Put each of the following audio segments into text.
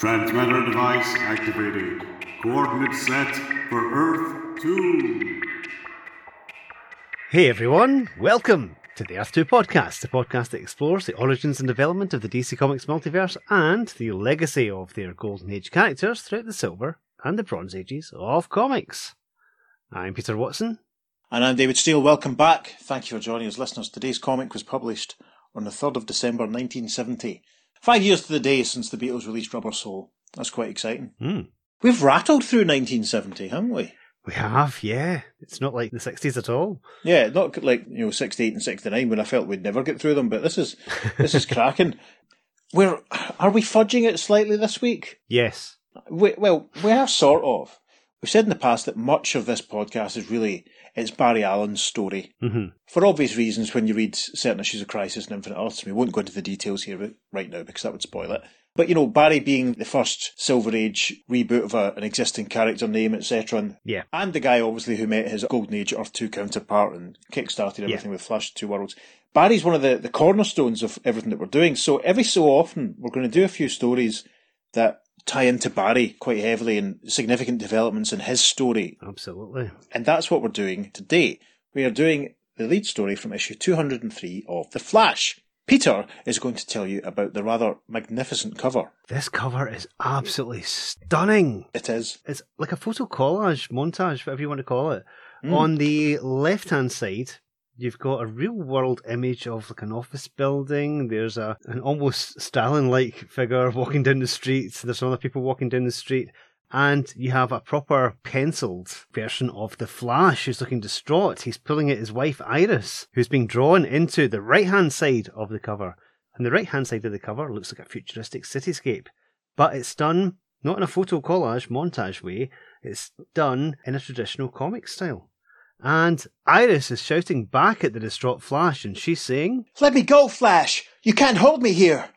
Transmitter device activated. Coordinates set for Earth 2. Hey everyone, welcome to the Earth 2 podcast, the podcast that explores the origins and development of the DC Comics multiverse and the legacy of their Golden Age characters throughout the Silver and the Bronze Ages of comics. I'm Peter Watson. And I'm David Steele. Welcome back. Thank you for joining us, listeners. Today's comic was published on the 3rd of December 1970. Five years to the day since the Beatles released Rubber Soul. That's quite exciting. Mm. We've rattled through 1970, haven't we? We have, yeah. It's not like the 60s at all. Yeah, not like, you know, 68 and 69 when I felt we'd never get through them, but this is, this is cracking. We're, are we fudging it slightly this week? Yes. We, well, we are sort of. We've said in the past that much of this podcast is really it's Barry Allen's story. Mm-hmm. For obvious reasons, when you read certain issues of Crisis on Infinite Earths, we won't go into the details here right now because that would spoil it. But you know, Barry being the first Silver Age reboot of a, an existing character name, etc., and Yeah. and the guy obviously who met his Golden Age Earth Two counterpart and kickstarted everything with Flash Two Worlds. Barry's one of the, the cornerstones of everything that we're doing. So every so often, we're going to do a few stories that tie into Barry quite heavily and significant developments in his story Absolutely. and that's what we're doing today. We are doing the lead story from issue 203 of The Flash. Peter is going to tell you about the rather magnificent cover. This cover is absolutely stunning. It is. It's like a photo collage, montage, whatever you want to call it. Mm. On the left hand side, you've got a real world image of like an office building. There's a an almost Stalin like figure walking down the street. There's other people walking down the street. And you have a proper penciled version of the Flash who's looking distraught. He's pulling at his wife Iris, who's being drawn into the right hand side of the cover. And the right hand side of the cover looks like a futuristic cityscape. But it's done not in a photo collage montage way, it's done in a traditional comic style. And Iris is shouting back at the distraught Flash, and she's saying, Let me go, Flash! You can't hold me here!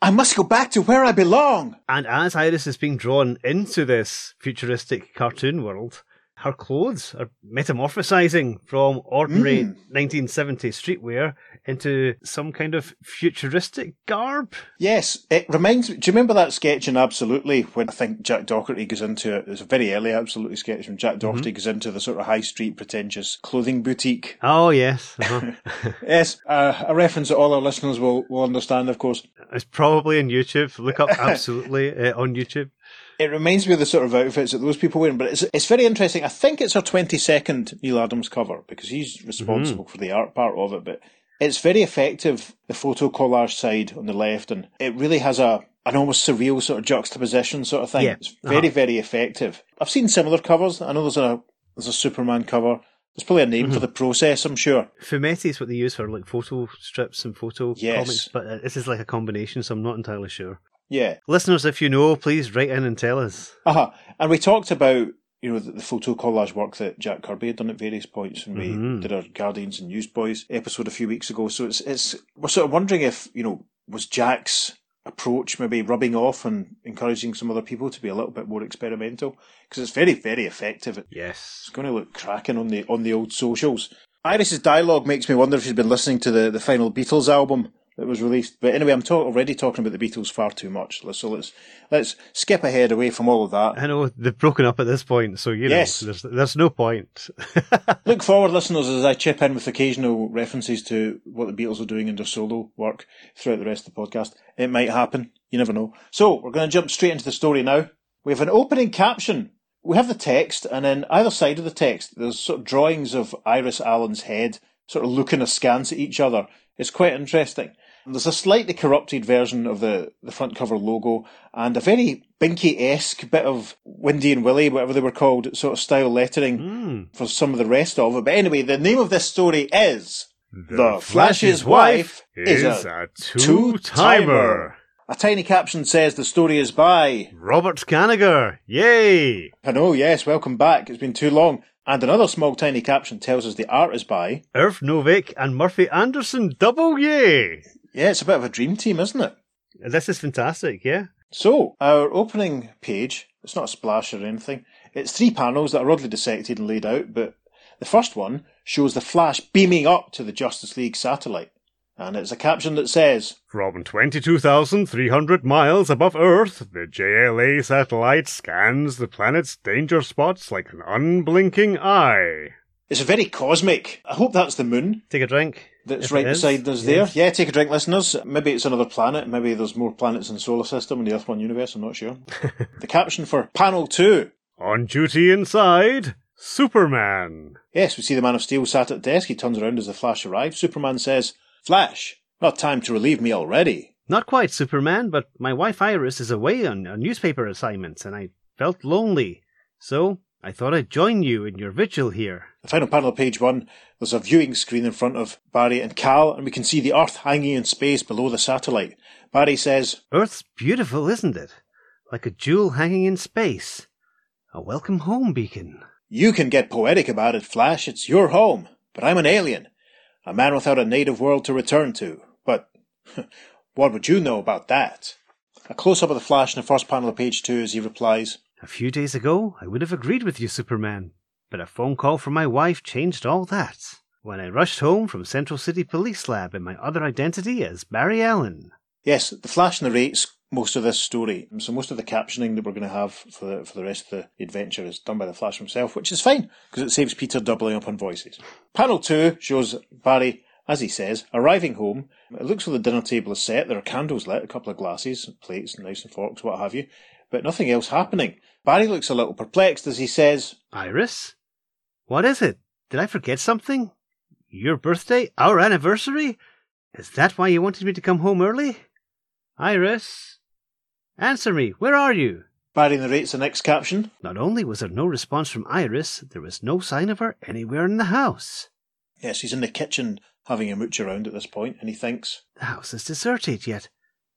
I must go back to where I belong! and as Iris is being drawn into this futuristic cartoon world, her clothes are metamorphosizing from ordinary 1970s streetwear into some kind of futuristic garb. Yes, it reminds me. Do you remember that sketch in Absolutely when I think Jack Docherty goes into it? It's a very early Absolutely sketch when Jack Docherty goes into the sort of high street pretentious clothing boutique. Oh, yes. uh-huh. Yes, uh, a reference that all our listeners will, will understand, of course. it's probably on YouTube. Look up Absolutely uh, on YouTube. It reminds me of the sort of outfits that those people wear, but it's it's very interesting. I think it's her twenty second Neal Adams cover because he's responsible mm-hmm. for the art part of it. But it's very effective. The photo collage side on the left, and it really has a an almost surreal sort of juxtaposition sort of thing. Yeah. It's very uh-huh. very effective. I've seen similar covers. I know there's a there's a Superman cover. There's probably a name for mm-hmm. the process. I'm sure. Fumetti is what they use for like photo strips and photo Yes. comics, but uh, this is like a combination, so I'm not entirely sure. Yeah. Listeners, if you know, please write in and tell us. Uh-huh. And we talked about, you know, the, the photo collage work that Jack Kirby had done at various points when we Mhm. did our Guardians and Newsboys episode a few weeks ago. So it's, it's, we're sort of wondering if, you know, was Jack's approach maybe rubbing off and encouraging some other people to be a little bit more experimental? Because it's very, very effective. Yes. It's going to look cracking on the, on the old socials. Iris's dialogue makes me wonder if she's been listening to the, the final Beatles album that was released. But anyway, I'm talk- already talking about the Beatles far too much. So let's, let's skip ahead away from all of that. I know they've broken up at this point, so you know, Yes. there's, there's no point. Look forward, listeners, as I chip in with occasional references to what the Beatles are doing in their solo work throughout the rest of the podcast. It might happen. You never know. So, we're going to jump straight into the story now. We have an opening caption. We have the text, and then either side of the text, there's sort of drawings of Iris Allen's head, sort of looking askance at each other. It's quite interesting. There's a slightly corrupted version of the, the front cover logo and a very Binky-esque bit of Windy and Willie, whatever they were called, sort of style lettering Hmm. for some of the rest of it. But anyway, the name of this story is The Flash's Wife is a two-timer. A tiny caption says the story is by. Robert Kanigher. Yay! I know, yes, welcome back. It's been too long. And another small tiny caption tells us the art is by. Irv Novick and Murphy Anderson. Double yay! Yeah, it's a bit of a dream team, isn't it? This is fantastic, yeah? So, our opening page, it's not a splash or anything. It's three panels that are oddly dissected and laid out, but the first one shows the Flash beaming up to the Justice League satellite. And it's a caption that says, From 22,300 miles above Earth, the JLA satellite scans the planet's danger spots like an unblinking eye. It's very cosmic. I hope that's the moon Take a drink. That's If right beside us there. Yeah, take a drink, listeners. Maybe it's another planet. Maybe there's more planets in the solar system in the Earth One universe. I'm not sure. the caption for panel two. On duty inside, Superman. Yes, we see the Man of Steel sat at the desk. He turns around as the Flash arrives. Superman says, Flash, not time to relieve me already. Not quite Superman, but my wife Iris is away on a newspaper assignment, and I felt lonely. So I thought I'd join you in your vigil here. The final panel of page one, there's a viewing screen in front of Barry and Cal, and we can see the Earth hanging in space below the satellite. Barry says, Earth's beautiful, isn't it? Like a jewel hanging in space. A welcome home beacon. You can get poetic about it, Flash. It's your home. But I'm an alien. A man without a native world to return to. But what would you know about that? A close up of the Flash in the first panel of page two as he replies, A few days ago, I would have agreed with you, Superman, but a phone call from my wife changed all that. When I rushed home from Central City Police Lab in my other identity as Barry Allen. Yes, the Flash narrates most of this story. So most of the captioning that we're going to have for the, for the rest of the adventure is done by the Flash himself, which is fine because it saves Peter doubling up on voices. Panel two shows Barry, as he says, arriving home. It looks like the dinner table is set. There are candles lit, a couple of glasses, plates, knives and forks, what have you, but nothing else happening. Barry looks a little perplexed as he says, Iris? What is it? Did I forget something? Your birthday? Our anniversary? Is that why you wanted me to come home early? Iris? Answer me, where are you? Barry narrates, the next caption. Not only was there no response from Iris, there was no sign of her anywhere in the house. Yes, he's in the kitchen having a mooch around at this point, and he thinks, The house is deserted, yet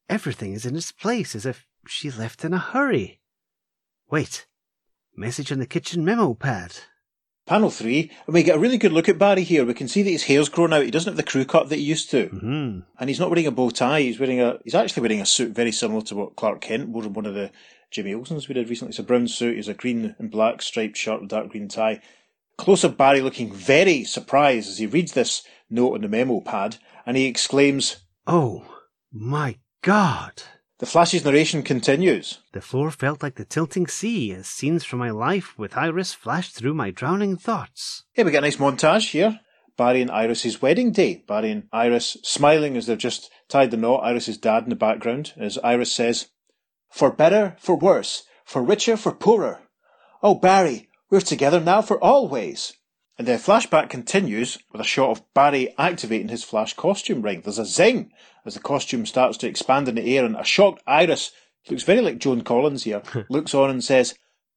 everything is in its place as if she left in a hurry. Wait. Message on the kitchen memo pad. Panel three, and we get a really good look at Barry here. We can see that his hair's grown out. He doesn't have the crew cut that he used to. Hmm. And he's not wearing a bow tie. He's wearing a. He's actually wearing a suit very similar to what Clark Kent wore in one of the Jimmy Olsen's we did recently. It's a brown suit. He's a green and black striped shirt with dark green tie. Close up Barry looking very surprised as he reads this note on the memo pad, and he exclaims, Oh, my God. "The Flash's narration continues." The floor felt like the tilting sea as scenes from my life with Iris flashed through my drowning thoughts. Here we get a nice montage here. Barry and Iris's wedding day. Barry and Iris smiling as they've just tied the knot. Iris's dad in the background as Iris says, For better, for worse, for richer, for poorer. Oh, Barry, we're together now for always. And the flashback continues with a shot of Barry activating his flash costume ring. There's a zing as the costume starts to expand in the air, and a shocked Iris, looks very like Joan Collins here, looks on and says,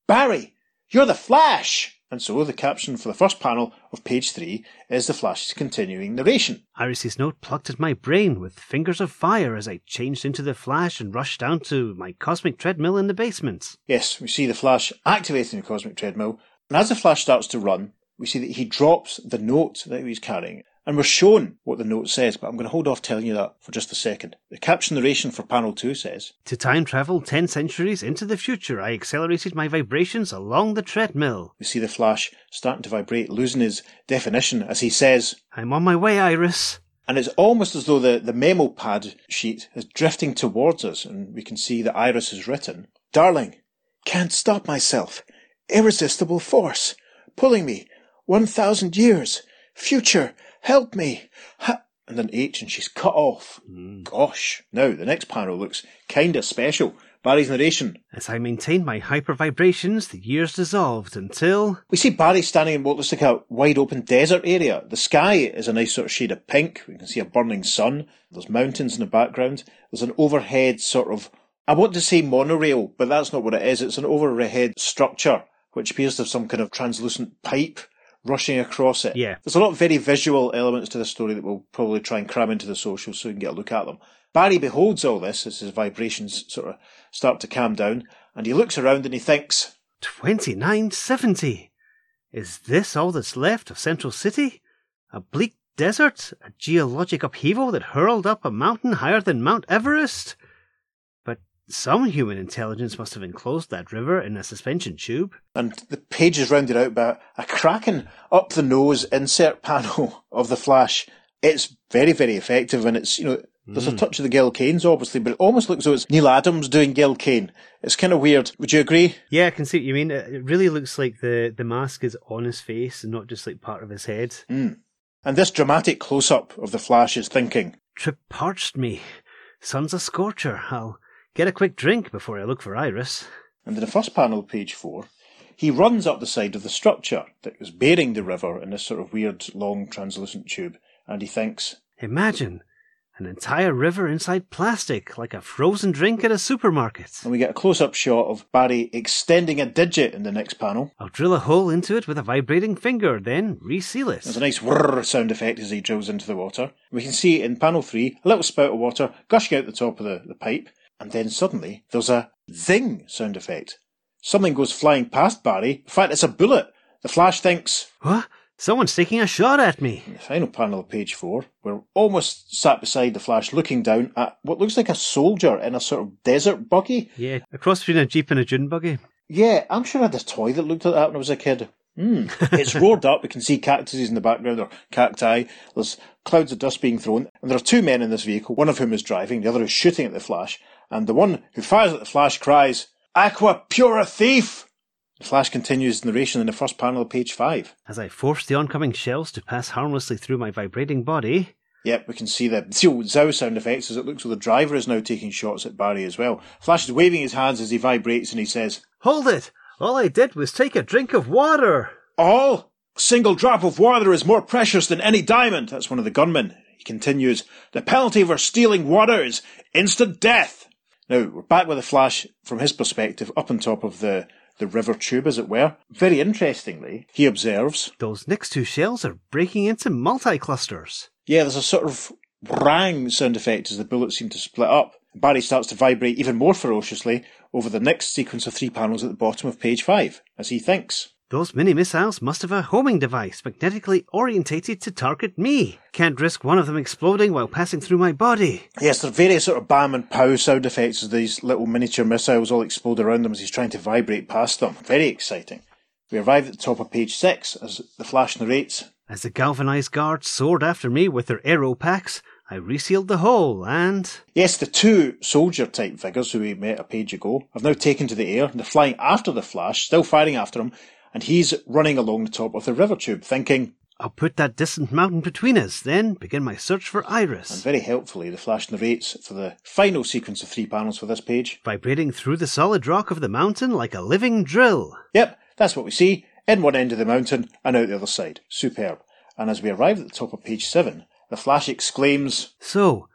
Barry, you're the Flash! And so the caption for the first panel of page three is the Flash's continuing narration. Iris's note plucked at my brain with fingers of fire as I changed into the flash and rushed down to my cosmic treadmill in the basement. Yes, we see the Flash activating the cosmic treadmill, and as the Flash starts to run, we see that he drops the note that he was carrying, and we're shown what the note says, but I'm going to hold off telling you that for just a second. The caption narration for panel two says, To time travel ten centuries into the future, I accelerated my vibrations along the treadmill. We see the Flash starting to vibrate, losing his definition as he says, I'm on my way, Iris. and it's almost as though the, the memo pad sheet is drifting towards us, and we can see that Iris has written, Darling, can't stop myself. Irresistible force, pulling me. One thousand years. Future, help me. Ha- and then H, and she's cut off. Mm. Gosh. Now, the next panel looks kinda special. Barry's narration. As I maintained my hyper vibrations, the years dissolved until. We see Barry standing in what looks like a wide open desert area. The sky is a nice sort of shade of pink. We can see a burning sun. There's mountains in the background. There's an overhead sort of, I want to say monorail, but that's not what it is. It's an overhead structure which appears to have some kind of translucent pipe rushing across it. Yeah. There's a lot of very visual elements to the story that we'll probably try and cram into the socials so we can get a look at them. Barry beholds all this as his vibrations sort of start to calm down, and he looks around and he thinks, 2970. Is this all that's left of Central City? A bleak desert? A geologic upheaval that hurled up a mountain higher than Mount Everest? Some human intelligence must have enclosed that river in a suspension tube. and the page is rounded out by a cracking up the nose insert panel of the Flash. It's very, very effective, and it's, you know, there's a mm. touch of the Gil Kane's, obviously, but it almost looks as though it's Neal Adams doing Gil Kane. It's kind of weird. Would you agree? Yeah, I can see what you mean. It really looks like the, the mask is on his face and not just like part of his head. Mm. And this dramatic close up of the Flash is thinking, Trip parched me. Sun's a scorcher. I'll get a quick drink before I look for Iris. and in the first panel, page four, he runs up the side of the structure that was bearing the river in this sort of weird, long, translucent tube, and he thinks, Imagine an entire river inside plastic, like a frozen drink at a supermarket. and we get a close up shot of Barry extending a digit in the next panel. I'll drill a hole into it with a vibrating finger, then reseal it. There's a nice whirr sound effect as he drills into the water. We can see in panel three a little spout of water gushing out the top of the, the pipe, and then suddenly there's a zing sound effect. Something goes flying past Barry. In fact, it's a bullet. The Flash thinks, What? Someone's taking a shot at me. the final panel of page four, we're almost sat beside the Flash looking down at what looks like a soldier in a sort of desert buggy. Yeah, a cross between a jeep and a dune buggy. Yeah, I'm sure I had a toy that looked like that when I was a kid. Hmm. it's roared up. We can see cactuses in the background or cacti. There's clouds of dust being thrown. And there are two men in this vehicle, one of whom is driving, the other is shooting at the Flash. And the one who fires at the Flash cries, Aqua Pura Thief! The Flash continues his narration in the first panel of page five. As I force the oncoming shells to pass harmlessly through my vibrating body, Yep, we can see the zow sound effects as it looks like the driver is now taking shots at Barry as well. Flash is waving his hands as he vibrates and he says, Hold it! All I did was take a drink of water! All single drop of water is more precious than any diamond. That's one of the gunmen. He continues, the penalty for stealing water is instant death. Now, we're back with the Flash from his perspective up on top of the, the river tube, as it were. Very interestingly, he observes, Those next two shells are breaking into multi clusters. yeah, there's a sort of rang sound effect as the bullets seem to split up. Barry starts to vibrate even more ferociously over the next sequence of three panels at the bottom of page five, as he thinks. Those mini missiles must have a homing device magnetically orientated to target me. Can't risk one of them exploding while passing through my body. Yes, there are various sort of bam and pow sound effects as these little miniature missiles all explode around him as he's trying to vibrate past them. Very exciting. We arrive at the top of page six as the Flash narrates. As the galvanized guards soared after me with their aero packs, I resealed the hole and. Yes, the two soldier type figures who we met a page ago have now taken to the air and they're flying after the Flash, still firing after him, and he's running along the top of the river tube, thinking, I'll put that distant mountain between us, then begin my search for Iris. and very helpfully, the Flash narrates for the final sequence of three panels for this page. Vibrating through the solid rock of the mountain like a living drill. Yep, that's what we see. In one end of the mountain and out the other side. Superb. And as we arrive at the top of page seven, the Flash exclaims, So,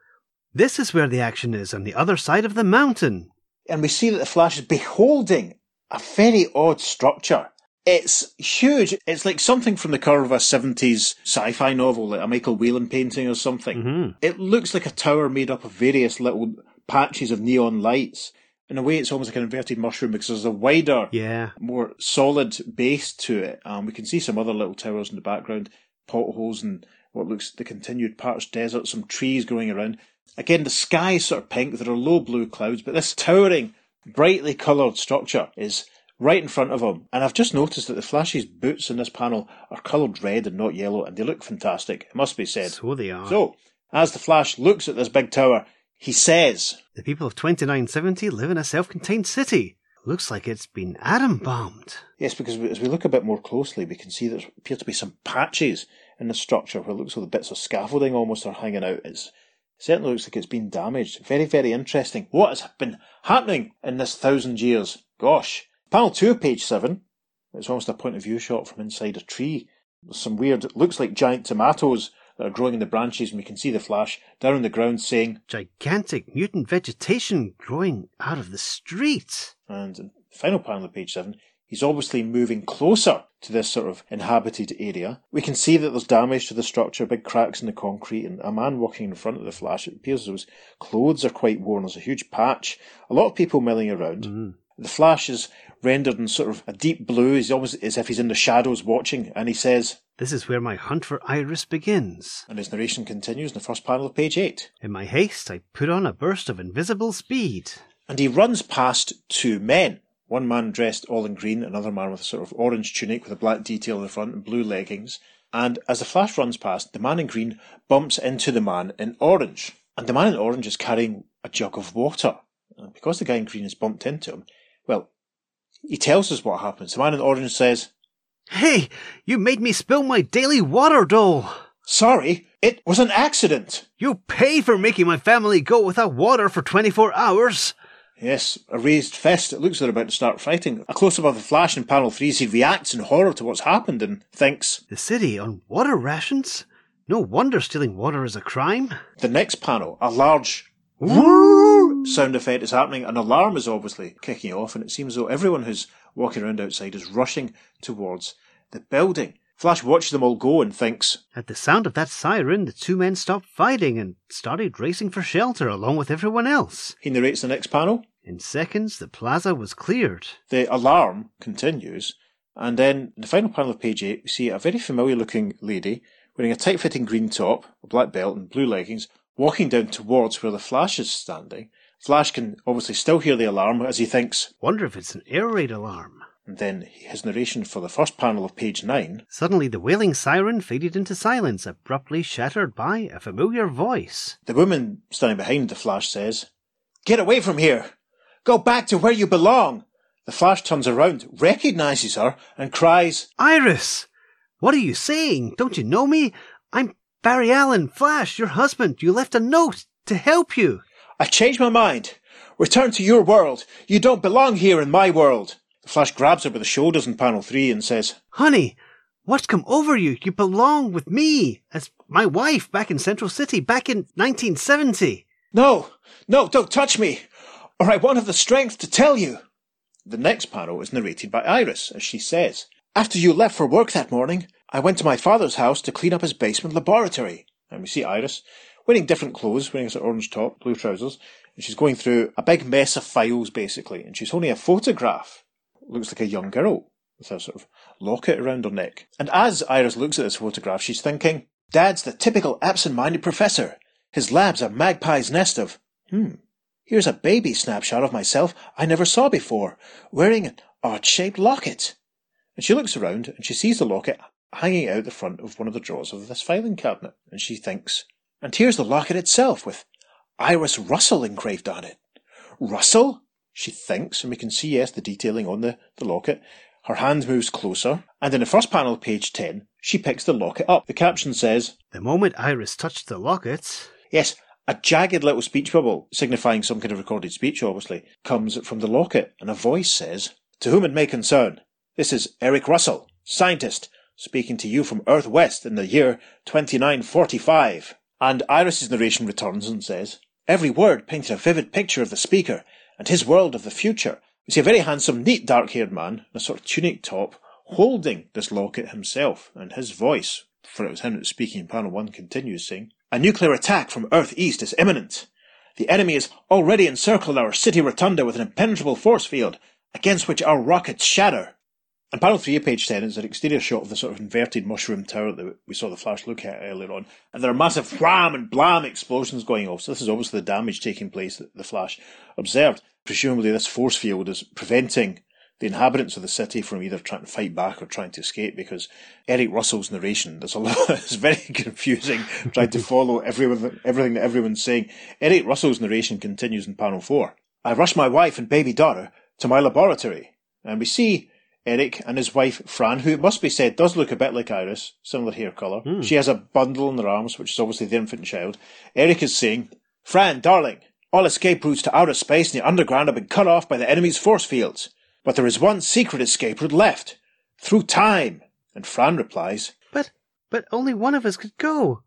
this is where the action is on the other side of the mountain. and we see that the Flash is beholding a very odd structure. It's huge. It's like something from the cover of a 70s sci fi novel, like a Michael Whelan painting or something. Mhm. It looks like a tower made up of various little patches of neon lights. In a way, it's almost like an inverted mushroom because there's a wider Yeah. more solid base to it. Um, we can see some other little towers in the background, potholes and what looks the continued parched desert, some trees growing around. Again, the sky is sort of pink. There are low blue clouds, but this towering, brightly coloured structure is right in front of him. And I've just noticed that the Flash's boots in this panel are coloured red and not yellow, and they look fantastic. It must be said. So they are. So, as the Flash looks at this big tower, he says, the people of 2970 live in a self contained city. Looks like it's been atom bombed. Yes, because as we look a bit more closely, we can see there appear to be some patches in the structure where it looks like the bits of scaffolding almost are hanging out. It's, it certainly looks like it's been damaged. Very, very interesting. What has been happening in this thousand years? Gosh. Panel 2 of page 7. It's almost a point of view shot from inside a tree. There's some weird, looks like giant tomatoes that are growing in the branches, and we can see the flash down on the ground saying, Gigantic mutant vegetation growing out of the street. And in the final panel of page 7, he's obviously moving closer to this sort of inhabited area. We can see that there's damage to the structure, big cracks in the concrete, and a man walking in front of the flash. It appears his clothes are quite worn. There's a huge patch. A lot of people milling around. Mm. The flash is rendered in sort of a deep blue. He's almost as if he's in the shadows watching, and he says, This is where my hunt for Iris begins. and his narration continues in the first panel of page 8. In my haste, I put on a burst of invisible speed. And he runs past two men. One man dressed all in green, another man with a sort of orange tunic with a black detail in the front and blue leggings. And as the flash runs past, the man in green bumps into the man in orange. And the man in orange is carrying a jug of water. And because the guy in green has bumped into him, well, he tells us what happens. The man in the orange says, Hey, you made me spill my daily water doll! Sorry, it was an accident. You pay for making my family go without water for 24 hours. Yes, a raised fist. It looks they're about to start fighting. A close up of the Flash in panel 3 he reacts in horror to what's happened and thinks, The city on water rations? No wonder stealing water is a crime. The next panel, a large woo sound effect is happening. An alarm is obviously kicking off, and it seems as though everyone who's walking around outside is rushing towards the building. Flash watches them all go and thinks, At the sound of that siren, the two men stopped fighting and started racing for shelter along with everyone else. He narrates the next panel. In seconds, the plaza was cleared. The alarm continues, and then in the final panel of page 8, we see a very familiar looking lady wearing a tight fitting green top, a black belt, and blue leggings, walking down towards where the Flash is standing. Flash can obviously still hear the alarm as he thinks, Wonder if it's an air raid alarm. and then his narration for the first panel of page 9 Suddenly, the wailing siren faded into silence, abruptly shattered by a familiar voice. The woman standing behind the Flash says, Get away from here! Go back to where you belong! The Flash turns around, recognizes her, and cries, Iris! What are you saying? Don't you know me? I'm Barry Allen, Flash, your husband. You left a note to help you. I changed my mind. Return to your world. You don't belong here in my world. The Flash grabs her by the shoulders in panel 3 and says, Honey, what's come over you? You belong with me as my wife back in Central City back in 1970. No, no, don't touch me, or I won't have the strength to tell you. The next panel is narrated by Iris, as she says, After you left for work that morning, I went to my father's house to clean up his basement laboratory. And we see Iris wearing different clothes, wearing a sort of orange top, blue trousers, and she's going through a big mess of files, basically, and she's holding a photograph. Looks like a young girl with a sort of locket around her neck. And as Iris looks at this photograph, she's thinking, Dad's the typical absent-minded professor. His lab's a magpie's nest of, hmm, here's a baby snapshot of myself I never saw before, wearing an odd-shaped locket. And she looks around and she sees the locket hanging out the front of one of the drawers of this filing cabinet, and she thinks, and here's the locket itself with Iris Russell engraved on it. Russell? She thinks, and we can see, yes, the detailing on the, the locket. Her hand moves closer, and in the first panel, page 10, she picks the locket up. The caption says, The moment Iris touched the locket, Yes, a jagged little speech bubble, signifying some kind of recorded speech, obviously, comes from the locket, and a voice says, To whom it may concern, this is Eric Russell, scientist, speaking to you from Earth West in the year 2945. And Iris's narration returns and says, Every word painted a vivid picture of the speaker and his world of the future. We see a very handsome, neat, dark haired man in a sort of tunic top holding this locket himself, and his voice, for it was him that was speaking in panel one, continues saying, A nuclear attack from Earth East is imminent. The enemy has already encircled our city rotunda with an impenetrable force field, against which our rockets shatter. And panel 3 of page 10 is an exterior shot of the sort of inverted mushroom tower that we saw the Flash look at earlier on. And there are massive wham and blam explosions going off. So this is obviously the damage taking place that the Flash observed. Presumably this force field is preventing the inhabitants of the city from either trying to fight back or trying to escape because Eric Russell's narration, there's a lot, it's very confusing trying to follow everyone, everything that everyone's saying. Eric Russell's narration continues in panel 4. I rush my wife and baby daughter to my laboratory. And we see Eric and his wife Fran, who it must be said does look a bit like Iris, similar hair colour. Hmm. She has a bundle in her arms, which is obviously the infant child. Eric is saying, Fran, darling, all escape routes to outer space and the underground have been cut off by the enemy's force fields. But there is one secret escape route left. Through time. And Fran replies, but but only one of us could go.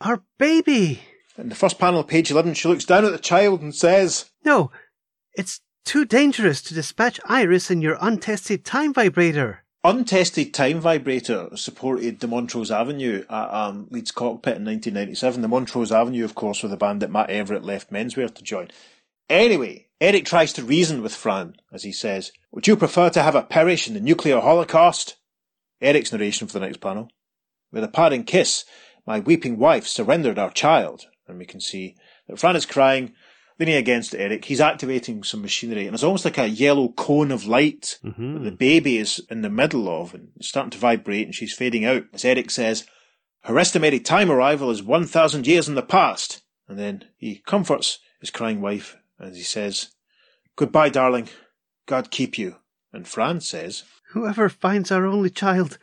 Our baby. in the first panel, page 11, she looks down at the child and says, No, it's too dangerous to dispatch Iris in your untested time vibrator. Untested time vibrator supported the Montrose Avenue at um, Leeds Cockpit in 1997. The Montrose Avenue, of course, were the band that Matt Everitt left menswear to join. Anyway, Eric tries to reason with Fran as he says, Would you prefer to have a perish in the nuclear holocaust? Eric's narration for the next panel. With a parting kiss, my weeping wife surrendered our child. And we can see that Fran is crying, leaning against Eric. He's activating some machinery, and it's almost like a yellow cone of light Mhm. that the baby is in the middle of, and it's starting to vibrate, and she's fading out. As Eric says, her estimated time arrival is 1,000 years in the past. And then he comforts his crying wife as he says, Goodbye, darling. God keep you. And Fran says, Whoever finds our only child,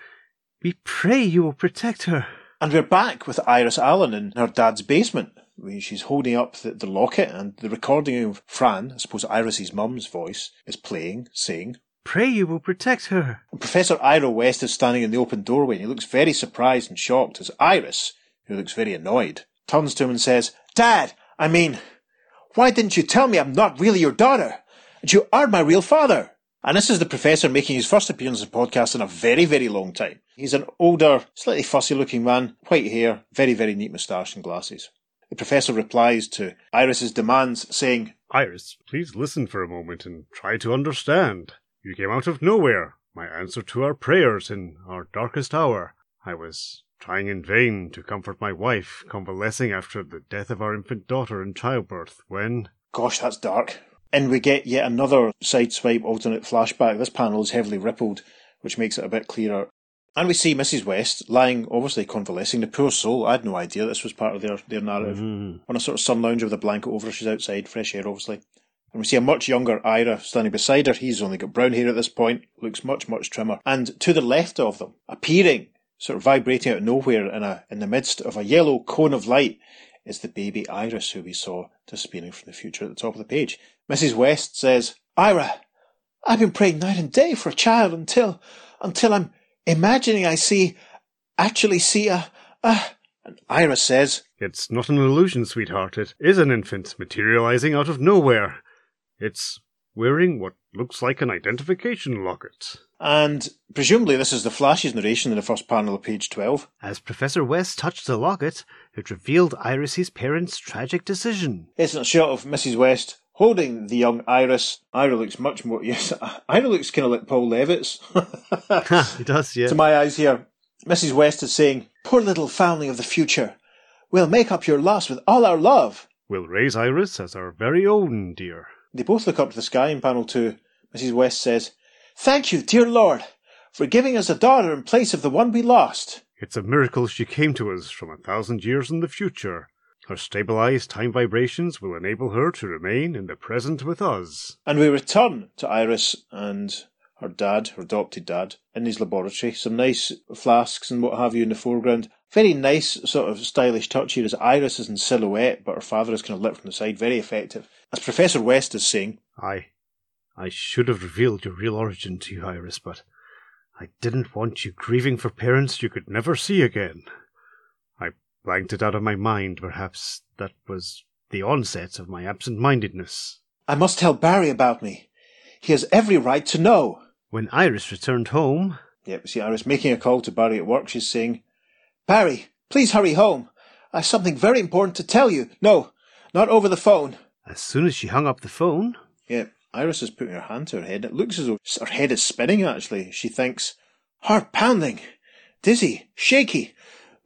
we pray you will protect her. And we're back with Iris Allen in her dad's basement. She's holding up the, the locket, and the recording of Fran, I suppose Iris's mum's voice, is playing, saying, Pray you will protect her. Professor Ira West is standing in the open doorway, and he looks very surprised and shocked as Iris, who looks very annoyed, turns to him and says, Dad, I mean, why didn't you tell me I'm not really your daughter? And you are my real father. And this is the professor making his first appearance in the podcast in a very, very long time. He's an older, slightly fussy looking man, white hair, very, very neat moustache and glasses. The professor replies to Iris's demands, saying, Iris, please listen for a moment and try to understand. You came out of nowhere, my answer to our prayers in our darkest hour. I was trying in vain to comfort my wife, convalescing after the death of our infant daughter in childbirth, when Gosh, that's dark. And we get yet another sideswipe alternate flashback. This panel is heavily rippled, which makes it a bit clearer. And we see Mrs. West lying, obviously convalescing. The poor soul, I had no idea this was part of their, their narrative. Mhm. On a sort of sun lounger with a blanket over her, she's outside, fresh air, obviously. And we see a much younger Ira standing beside her. He's only got brown hair at this point, looks much, much trimmer. And to the left of them, appearing, sort of vibrating out of nowhere in a in the midst of a yellow cone of light, is the baby Iris who we saw disappearing from the future at the top of the page. Mrs. West says, Ira, I've been praying night and day for a child until until I'm imagining I see actually see a a and Ira says, it's not an illusion, sweetheart. It is an infant materializing out of nowhere. It's wearing what looks like an identification locket. and presumably this is the Flash's narration in the first panel of page twelve. As Professor West touched the locket, it revealed Iris's parents' tragic decision. It's a shot of Mrs. West holding the young Iris. Ira looks much more yes Ira looks kinda like Paul Levitz. he does, yeah. to my eyes here. Mrs. West is saying, Poor little family of the future. We'll make up your loss with all our love. We'll raise Iris as our very own, dear. They both look up to the sky in panel two. Mrs. West says, Thank you, dear Lord, for giving us a daughter in place of the one we lost. It's a miracle she came to us from a thousand years in the future. Her stabilized time vibrations will enable her to remain in the present with us. And we return to Iris and her dad, her adopted dad, in his laboratory. Some nice flasks and what have you in the foreground. Very nice, sort of stylish touch here as Iris is in silhouette, but her father is kind of lit from the side. Very effective. As Professor West is saying, I. I should have revealed your real origin to you, Iris, but I didn't want you grieving for parents you could never see again. Blanked it out of my mind. Perhaps that was the onset of my absent mindedness. I must tell Barry about me. He has every right to know. When Iris returned home, Yep, see Iris making a call to Barry at work. She's saying, Barry, please hurry home. I have something very important to tell you. No, not over the phone. as soon as she hung up the phone, Yep, Iris is putting her hand to her head. It looks as though her head is spinning, actually. She thinks, heart pounding, dizzy, shaky.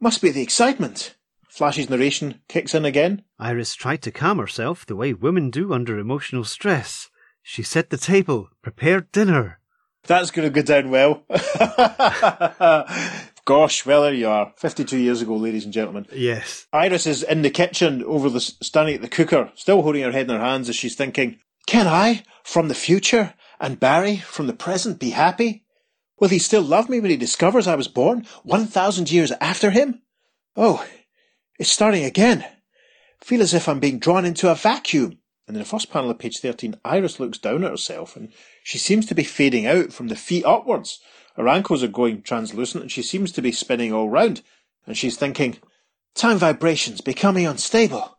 Must be the excitement. Flash's narration kicks in again. Iris tried to calm herself the way women do under emotional stress. She set the table, prepared dinner. That's going to go down well. Gosh, well, there you are. 52 years ago, ladies and gentlemen. Yes. Iris is in the kitchen over the standing at the cooker, still holding her head in her hands as she's thinking, Can I, from the future, and Barry, from the present, be happy? Will he still love me when he discovers I was born 1,000 years after him? Oh, it's starting again. Feel as if I'm being drawn into a vacuum. And in the first panel of page 13, Iris looks down at herself and she seems to be fading out from the feet upwards. Her ankles are going translucent and she seems to be spinning all round. And she's thinking, time vibrations becoming unstable,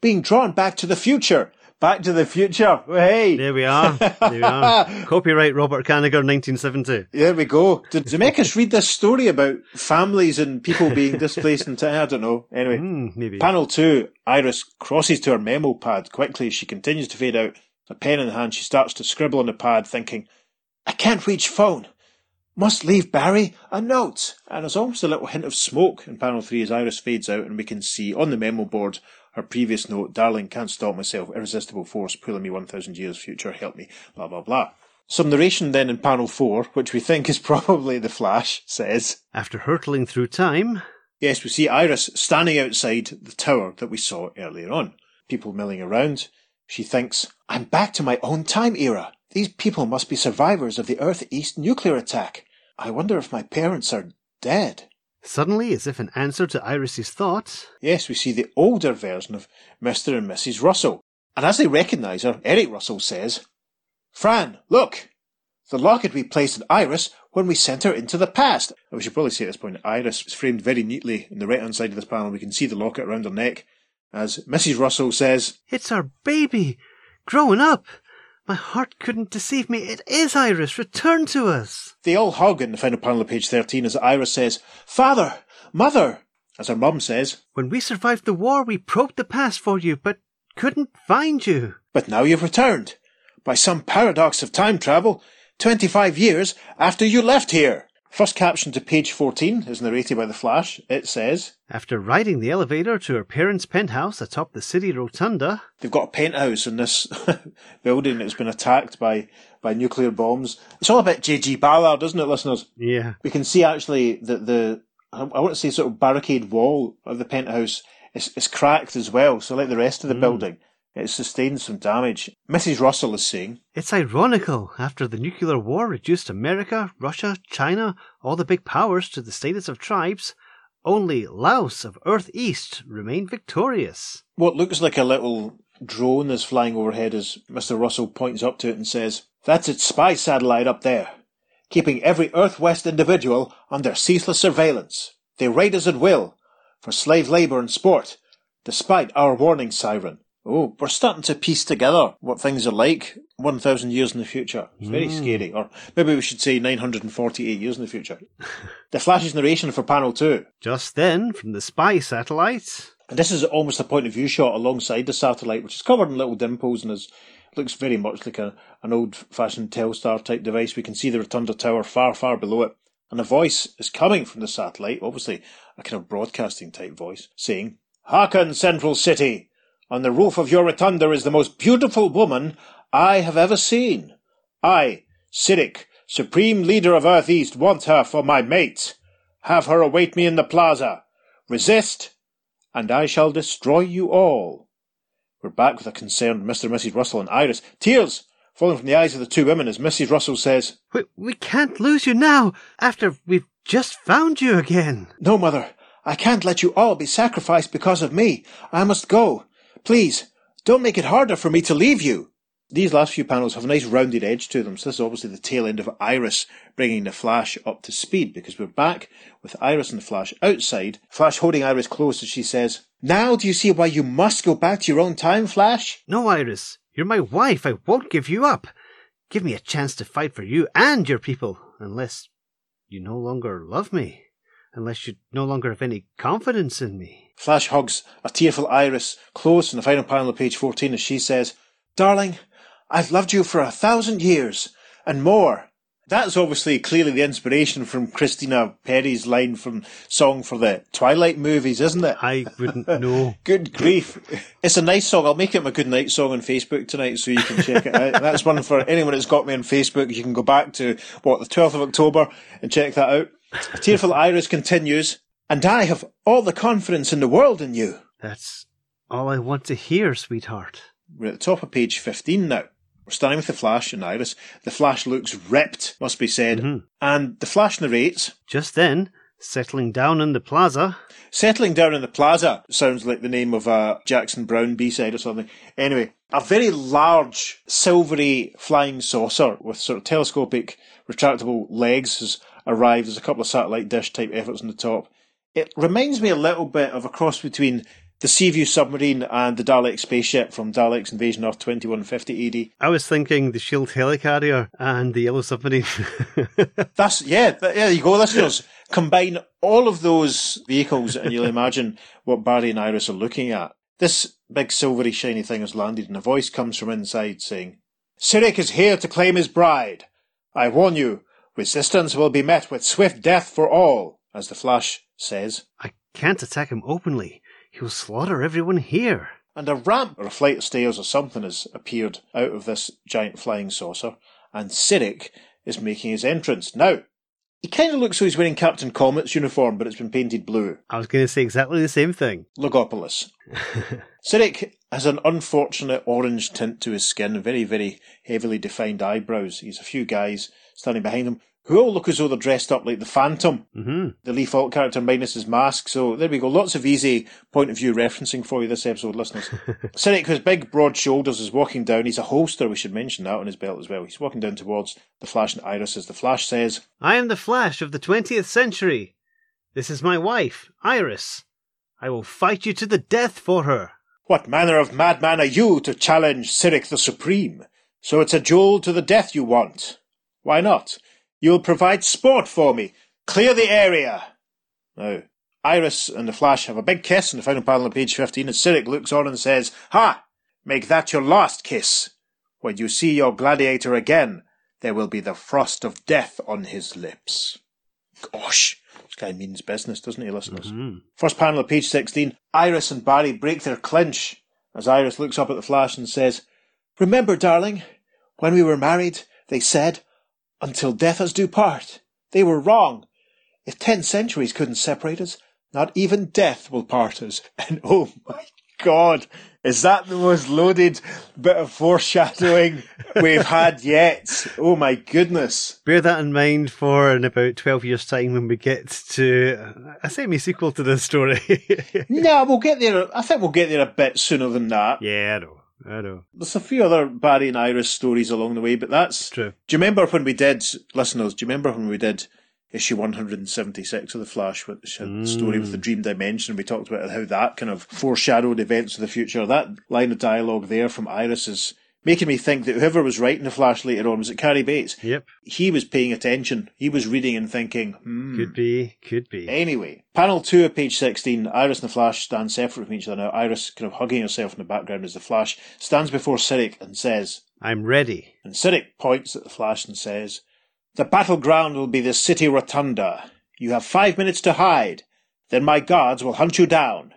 being drawn back to the future. Back to the future. Hey. There we are. There we are. Copyright Robert Kanigher, 1970. There we go. Did Zemeckis read this story about families and people being displaced in time? I don't know. Anyway, Hmm, maybe. panel two, Iris crosses to her memo pad quickly as she continues to fade out. A pen in hand, she starts to scribble on the pad, thinking, I can't reach phone. Must leave Barry a note. And there's almost a little hint of smoke in panel three as Iris fades out, and we can see on the memo board her previous note, Darling, can't stop myself, irresistible force, pulling me 1,000 years future, help me, blah, blah, blah. Some narration then in panel 4, which we think is probably the Flash, says, After hurtling through time, Yes, we see Iris standing outside the tower that we saw earlier on. People milling around. She thinks, I'm back to my own time era. These people must be survivors of the Earth East nuclear attack. I wonder if my parents are dead. Suddenly, as if in answer to Iris's thought, Yes, we see the older version of Mr. and Mrs. Russell. And as they recognise her, Eric Russell says, Fran, look! The locket we placed in Iris when we sent her into the past. And we should probably say at this point, Iris is framed very neatly in the right hand side of this panel. We can see the locket around her neck. As Mrs. Russell says, It's our baby! Growing up! My heart couldn't deceive me. It is Iris! Return to us! They all hug in the final panel of page 13 as Iris says, Father! Mother! As her mum says, When we survived the war, we probed the past for you, but couldn't find you. But now you've returned. By some paradox of time travel, 25 years after you left here. First caption to page 14 is narrated by The Flash. It says, After riding the elevator to her parents' penthouse atop the city rotunda, They've got a penthouse in this building that's been attacked by, by nuclear bombs. It's all a bit J.G. Ballard, isn't it, listeners? yeah, We can see actually that the, I want to say sort of barricade wall of the penthouse is, is cracked as well. So like the rest of the mm. building, it sustained some damage. Mrs. Russell is saying, it's ironical. After the nuclear war reduced America, Russia, China, all the big powers to the status of tribes, only Laos of Earth East remained victorious. what looks like a little drone is flying overhead as Mr. Russell points up to it and says, That's its spy satellite up there, keeping every Earth West individual under ceaseless surveillance. They raid us at will, for slave labour and sport, despite our warning siren. Oh, we're starting to piece together what things are like 1,000 years in the future. It's very hmm. scary. Or maybe we should say 948 years in the future. the Flash's narration for panel 2. Just then, from the spy satellite, And this is almost a point of view shot alongside the satellite, which is covered in little dimples and is looks very much like a, an old fashioned Telstar type device. We can see the Rotunda Tower far, far below it. And a voice is coming from the satellite, obviously a kind of broadcasting type voice, saying, Hearken, Central City! On the roof of your rotunda is the most beautiful woman I have ever seen. I, Cyric, Supreme Leader of Earth East, want her for my mate. Have her await me in the plaza. Resist, and I shall destroy you all. We're back with a concerned Mr. and Mrs. Russell and Iris. Tears falling from the eyes of the two women as Mrs. Russell says, we, we can't lose you now, after we've just found you again. No, Mother, I can't let you all be sacrificed because of me. I must go. Please, don't make it harder for me to leave you. These last few panels have a nice rounded edge to them, so this is obviously the tail end of Iris bringing the Flash up to speed because we're back with Iris and the Flash outside. Flash holding Iris close as she says, Now do you see why you must go back to your own time, Flash? No, Iris, you're my wife. I won't give you up. Give me a chance to fight for you and your people, unless you no longer love me, unless you no longer have any confidence in me. Flash hugs a tearful Iris close in the final panel of page 14 as she says, Darling, I've loved you for a thousand years and more. That's obviously clearly the inspiration from Christina Perri's line from Song for the Twilight movies, isn't it? I wouldn't know. Good grief. It's a nice song. I'll make it my good night song on Facebook tonight so you can check it out. That's one for anyone that's got me on Facebook. You can go back to, what, the 12th of October and check that out. Tearful Iris continues, and I have all the confidence in the world in you. That's all I want to hear, sweetheart. We're at the top of page 15 now. We're standing with the Flash and Iris. The Flash looks ripped, must be said. Mm-hmm. And the Flash narrates, Just then, settling down in the plaza, Settling Down in the Plaza sounds like the name of a Jackson Browne B-side or something. Anyway, a very large, silvery flying saucer with sort of telescopic retractable legs has arrived. There's a couple of satellite dish type efforts on the top. It reminds me a little bit of a cross between the Seaview submarine and the Dalek spaceship from Dalek's Invasion Earth 2150 AD. I was thinking the Shield helicarrier and the Yellow Submarine. That's yeah, yeah. You go, listeners. Combine all of those vehicles, and you'll imagine what Barry and Iris are looking at. This big silvery shiny thing has landed, and a voice comes from inside saying, "Cyric is here to claim his bride. I warn you, resistance will be met with swift death for all." As the Flash says, I can't attack him openly. He'll slaughter everyone here. And a ramp or a flight of stairs or something has appeared out of this giant flying saucer, and Cyric is making his entrance. Now, he kind of looks like he's wearing Captain Comet's uniform, but it's been painted blue. I was going to say exactly the same thing. Logopolis. Cyric has an unfortunate orange tint to his skin, very, very heavily defined eyebrows. He's a few guys standing behind him who all look as though they're dressed up like the Phantom, hmm the Lee Falk character minus his mask. So there we go. Lots of easy point of view referencing for you this episode, listeners. Cyric, with big, broad shoulders, is walking down. He's a holster, we should mention that on his belt as well. He's walking down towards the Flash and Iris as the Flash says, I am the Flash of the 20th century. This is my wife, Iris. I will fight you to the death for her. What manner of madman are you to challenge Cyric the Supreme? So it's a duel to the death you want. Why not? You'll provide sport for me. Clear the area. Now, Iris and the Flash have a big kiss in the final panel on page 15 as Cyric looks on and says, Ha! Make that your last kiss. When you see your gladiator again, there will be the frost of death on his lips. Gosh, this guy means business, doesn't he, listeners? Mhm. First panel of page 16, Iris and Barry break their clinch as Iris looks up at the Flash and says, Remember, darling, when we were married, they said, until death us do part. They were wrong. If ten centuries couldn't separate us, not even death will part us. And oh my God, is that the most loaded bit of foreshadowing we've had yet? Oh my goodness. Bear that in mind for in about 12 years' time when we get to uh, a semi sequel to this story. No, we'll get there. I think we'll get there a bit sooner than that. yeah, I know. I know. There's a few other Barry and Iris stories along the way, but that's. True. Do you remember when we did, listeners? Do you remember when we did issue 176 of the Flash, which had the mm. story with the Dream Dimension? We talked about how that kind of foreshadowed events of the future. That line of dialogue there from Iris is making me think that whoever was writing the Flash later on was it Cary Bates? Yep. He was paying attention. He was reading and thinking, hmm. Could be. Could be. Anyway, panel two of page 16, Iris and the Flash stand separate from each other now. Iris kind of hugging herself in the background as the Flash stands before Cyric and says, I'm ready. and Cyric points at the Flash and says, The battleground will be the city rotunda. You have five minutes to hide. Then my guards will hunt you down.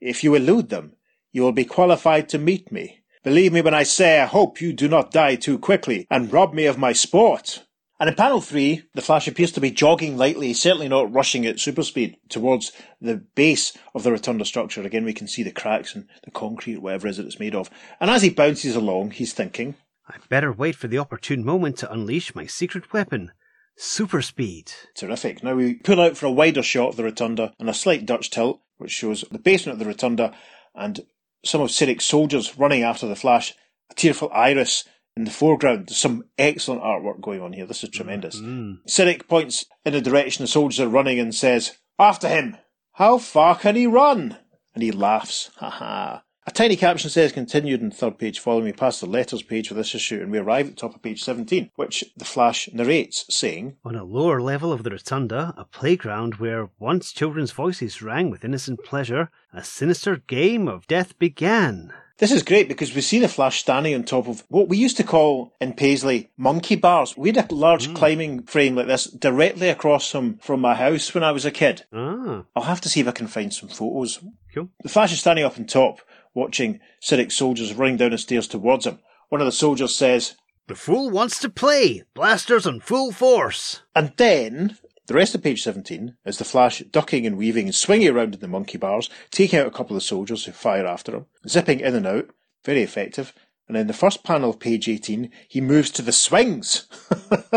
If you elude them, you will be qualified to meet me. Believe me when I say I hope you do not die too quickly and rob me of my sport. And in panel three, the Flash appears to be jogging lightly, certainly not rushing at super speed, towards the base of the rotunda structure. Again, we can see the cracks and the concrete, whatever it is that it's made of. And as he bounces along, he's thinking, I'd better wait for the opportune moment to unleash my secret weapon, super speed. Terrific. Now we pull out for a wider shot of the rotunda and a slight Dutch tilt, which shows the basement of the rotunda and some of Cyric's soldiers running after the Flash. A tearful Iris in the foreground. There's some excellent artwork going on here. This is tremendous. Mm. Cyric points in the direction the soldiers are running and says, After him! How far can he run? And he laughs. Ha ha. A tiny caption says continued in the third page following me past the letters page for this issue and we arrive at the top of page 17, which the Flash narrates, saying, On a lower level of the rotunda, a playground where once children's voices rang with innocent pleasure, a sinister game of death began. This is great because we see the Flash standing on top of what we used to call in Paisley monkey bars. We had a large climbing frame like this directly across from, from my house when I was a kid. Ah, I'll have to see if I can find some photos. cool. The Flash is standing up on top, watching Cyric's soldiers running down the stairs towards him. One of the soldiers says, The fool wants to play! Blasters on full force! and then the rest of page 17 is the Flash ducking and weaving and swinging around in the monkey bars, taking out a couple of soldiers who fire after him, zipping in and out, very effective. And in the first panel of page 18, he moves to the swings.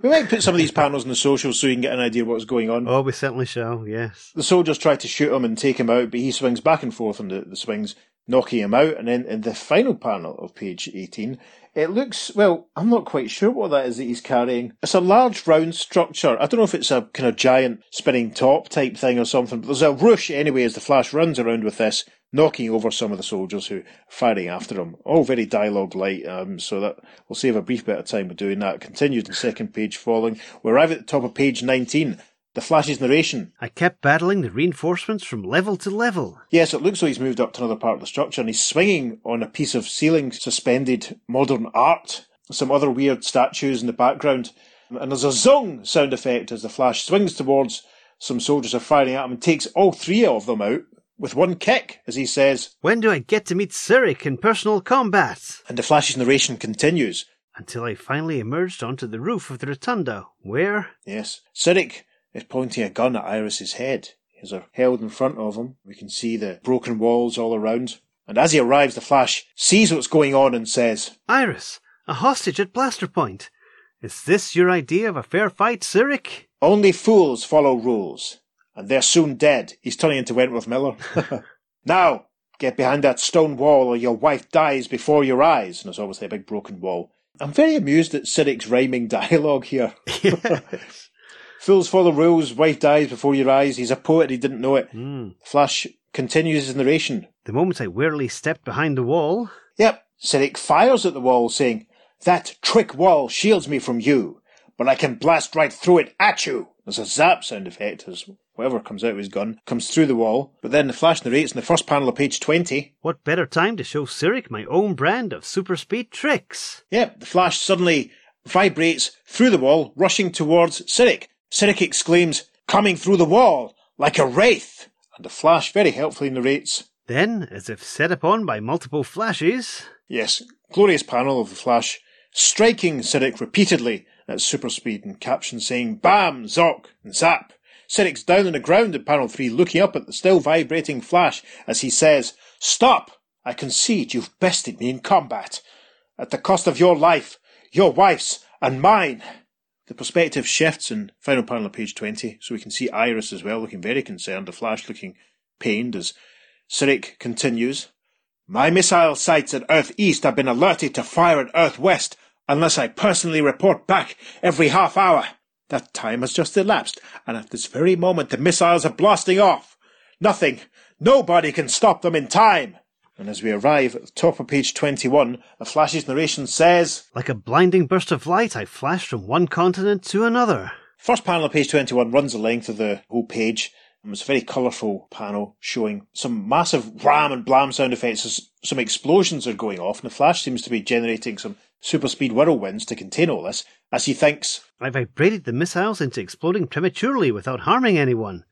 we might put some of these panels in the socials so you can get an idea of what's going on. Oh, we certainly shall, yes. The soldiers try to shoot him and take him out, but he swings back and forth on the, the swings, knocking him out. And then in the final panel of page 18, it looks, well, I'm not quite sure what that is that he's carrying. It's a large round structure. I don't know if it's a kind of giant spinning top type thing or something, but there's a whoosh anyway as the Flash runs around with this, knocking over some of the soldiers who are firing after him. All very dialogue light, um, so that we'll save a brief bit of time with doing that. Continued in second page following. We arrive at the top of page 19. The Flash's narration. I kept battling the reinforcements from level to level. Yes, it looks like he's moved up to another part of the structure and he's swinging on a piece of ceiling suspended modern art. Some other weird statues in the background. And there's a zong sound effect as the Flash swings towards some soldiers are firing at him and takes all three of them out with one kick as he says, When do I get to meet Sirik in personal combat? and the Flash's narration continues. Until I finally emerged onto the roof of the rotunda, where, Yes, Sirik is pointing a gun at Iris's head. He has her held in front of him. We can see the broken walls all around. And as he arrives, the Flash sees what's going on and says, Iris, a hostage at Blaster Point. Is this your idea of a fair fight, Sirik? Only fools follow rules, and they're soon dead. He's turning into Wentworth Miller. now, get behind that stone wall or your wife dies before your eyes. And there's obviously a big broken wall. I'm very amused at Sirik's rhyming dialogue here. Fools follow rules, wife dies before your eyes. He's a poet, he didn't know it. Hmm. Flash continues his narration. The moment I warily stepped behind the wall, Yep, Sirik fires at the wall, saying, That trick wall shields me from you, but I can blast right through it at you. There's a zap sound effect as whatever comes out of his gun comes through the wall. But then the Flash narrates in the first panel of page 20. what better time to show Sirik my own brand of super speed tricks? Yep, the Flash suddenly vibrates through the wall, rushing towards Sirik. Sirik exclaims, Coming through the wall, like a wraith. And the Flash very helpfully narrates, Then, as if set upon by multiple flashes, Yes, glorious panel of the Flash striking Sirik repeatedly at super speed and caption saying BAM, ZOK, and ZAP. Sirik's down on the ground in panel 3 looking up at the still vibrating Flash as he says, Stop! I concede you've bested me in combat. At the cost of your life, your wife's, and mine. The perspective shifts in final panel of page 20, so we can see Iris as well looking very concerned, the Flash looking pained as Sirik continues. My missile sites at Earth East have been alerted to fire at Earth West unless I personally report back every half hour. That time has just elapsed, and at this very moment the missiles are blasting off. Nothing, nobody can stop them in time. And as we arrive at the top of page 21, the Flash's narration says, like a blinding burst of light, I flashed from one continent to another. First panel of page 21 runs the length of the whole page. And it's a very colourful panel showing some massive ram and blam sound effects as some explosions are going off, and the Flash seems to be generating some super speed whirlwinds to contain all this, as he thinks, I vibrated the missiles into exploding prematurely without harming anyone.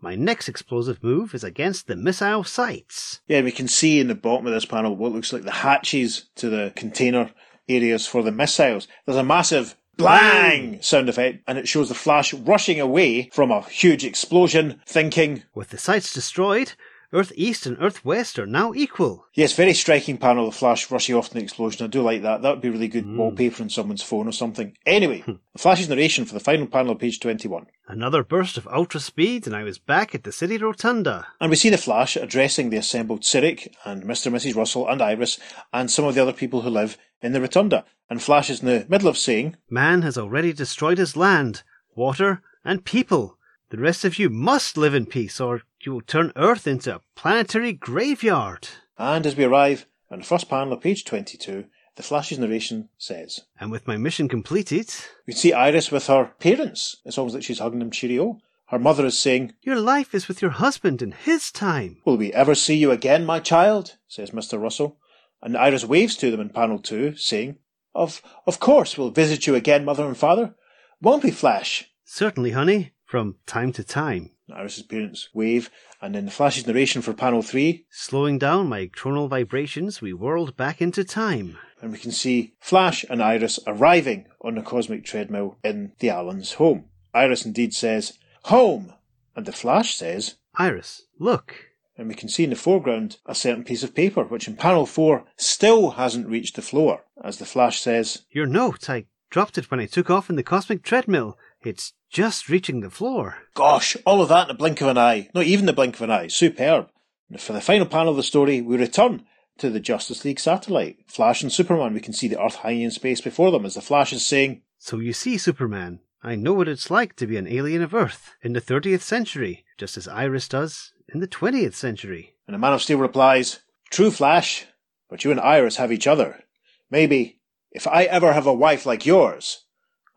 My next explosive move is against the missile sites. Yeah, we can see in the bottom of this panel what looks like the hatches to the container areas for the missiles. There's a massive blang sound effect, and it shows the Flash rushing away from a huge explosion, thinking, With the sites destroyed, Earth East and Earth West are now equal. Yes, very striking panel of Flash rushing off in the explosion. I do like that. That would be really good hmm. wallpaper on someone's phone or something. Anyway, hmm. the Flash's narration for the final panel of page 21. Another burst of ultra speed, and I was back at the city rotunda. And we see the Flash addressing the assembled Sirik and Mr. and Mrs. Russell and Iris and some of the other people who live in the rotunda. And Flash is in the middle of saying, Man has already destroyed his land, water, and people. The rest of you must live in peace, or you will turn Earth into a planetary graveyard. and as we arrive on the first panel of page 22, the Flash's narration says, And with my mission completed, We see Iris with her parents. It's almost like she's hugging them cheerio. Her mother is saying, your life is with your husband in his time. Will we ever see you again, my child? says Mr. Russell. And Iris waves to them in panel two, saying, Of of course we'll visit you again, mother and father. Won't we, Flash? Certainly, honey, from time to time. Iris's parents wave, and then the Flash's narration for panel three, Slowing down my chronal vibrations, we whirled back into time. and we can see Flash and Iris arriving on the cosmic treadmill in the Allens' home. Iris indeed says, Home! And the Flash says, Iris, look. and we can see in the foreground a certain piece of paper, which in panel four still hasn't reached the floor. As the Flash says, Your note. I dropped it when I took off in the cosmic treadmill. It's just reaching the floor. Gosh, all of that in the blink of an eye. Not even the blink of an eye. Superb. And for the final panel of the story, we return to the Justice League satellite. Flash and Superman, we can see the Earth hanging in space before them as the Flash is saying, So you see, Superman, I know what it's like to be an alien of Earth in the 30th century, just as Iris does in the 20th century. and the Man of Steel replies, True, Flash, but you and Iris have each other. Maybe, if I ever have a wife like yours,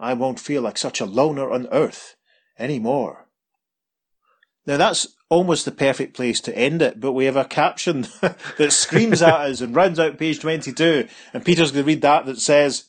I won't feel like such a loner on Earth any more. Now that's almost the perfect place to end it, but we have a caption that screams at us and rounds out page 22, and Peter's going to read that that says,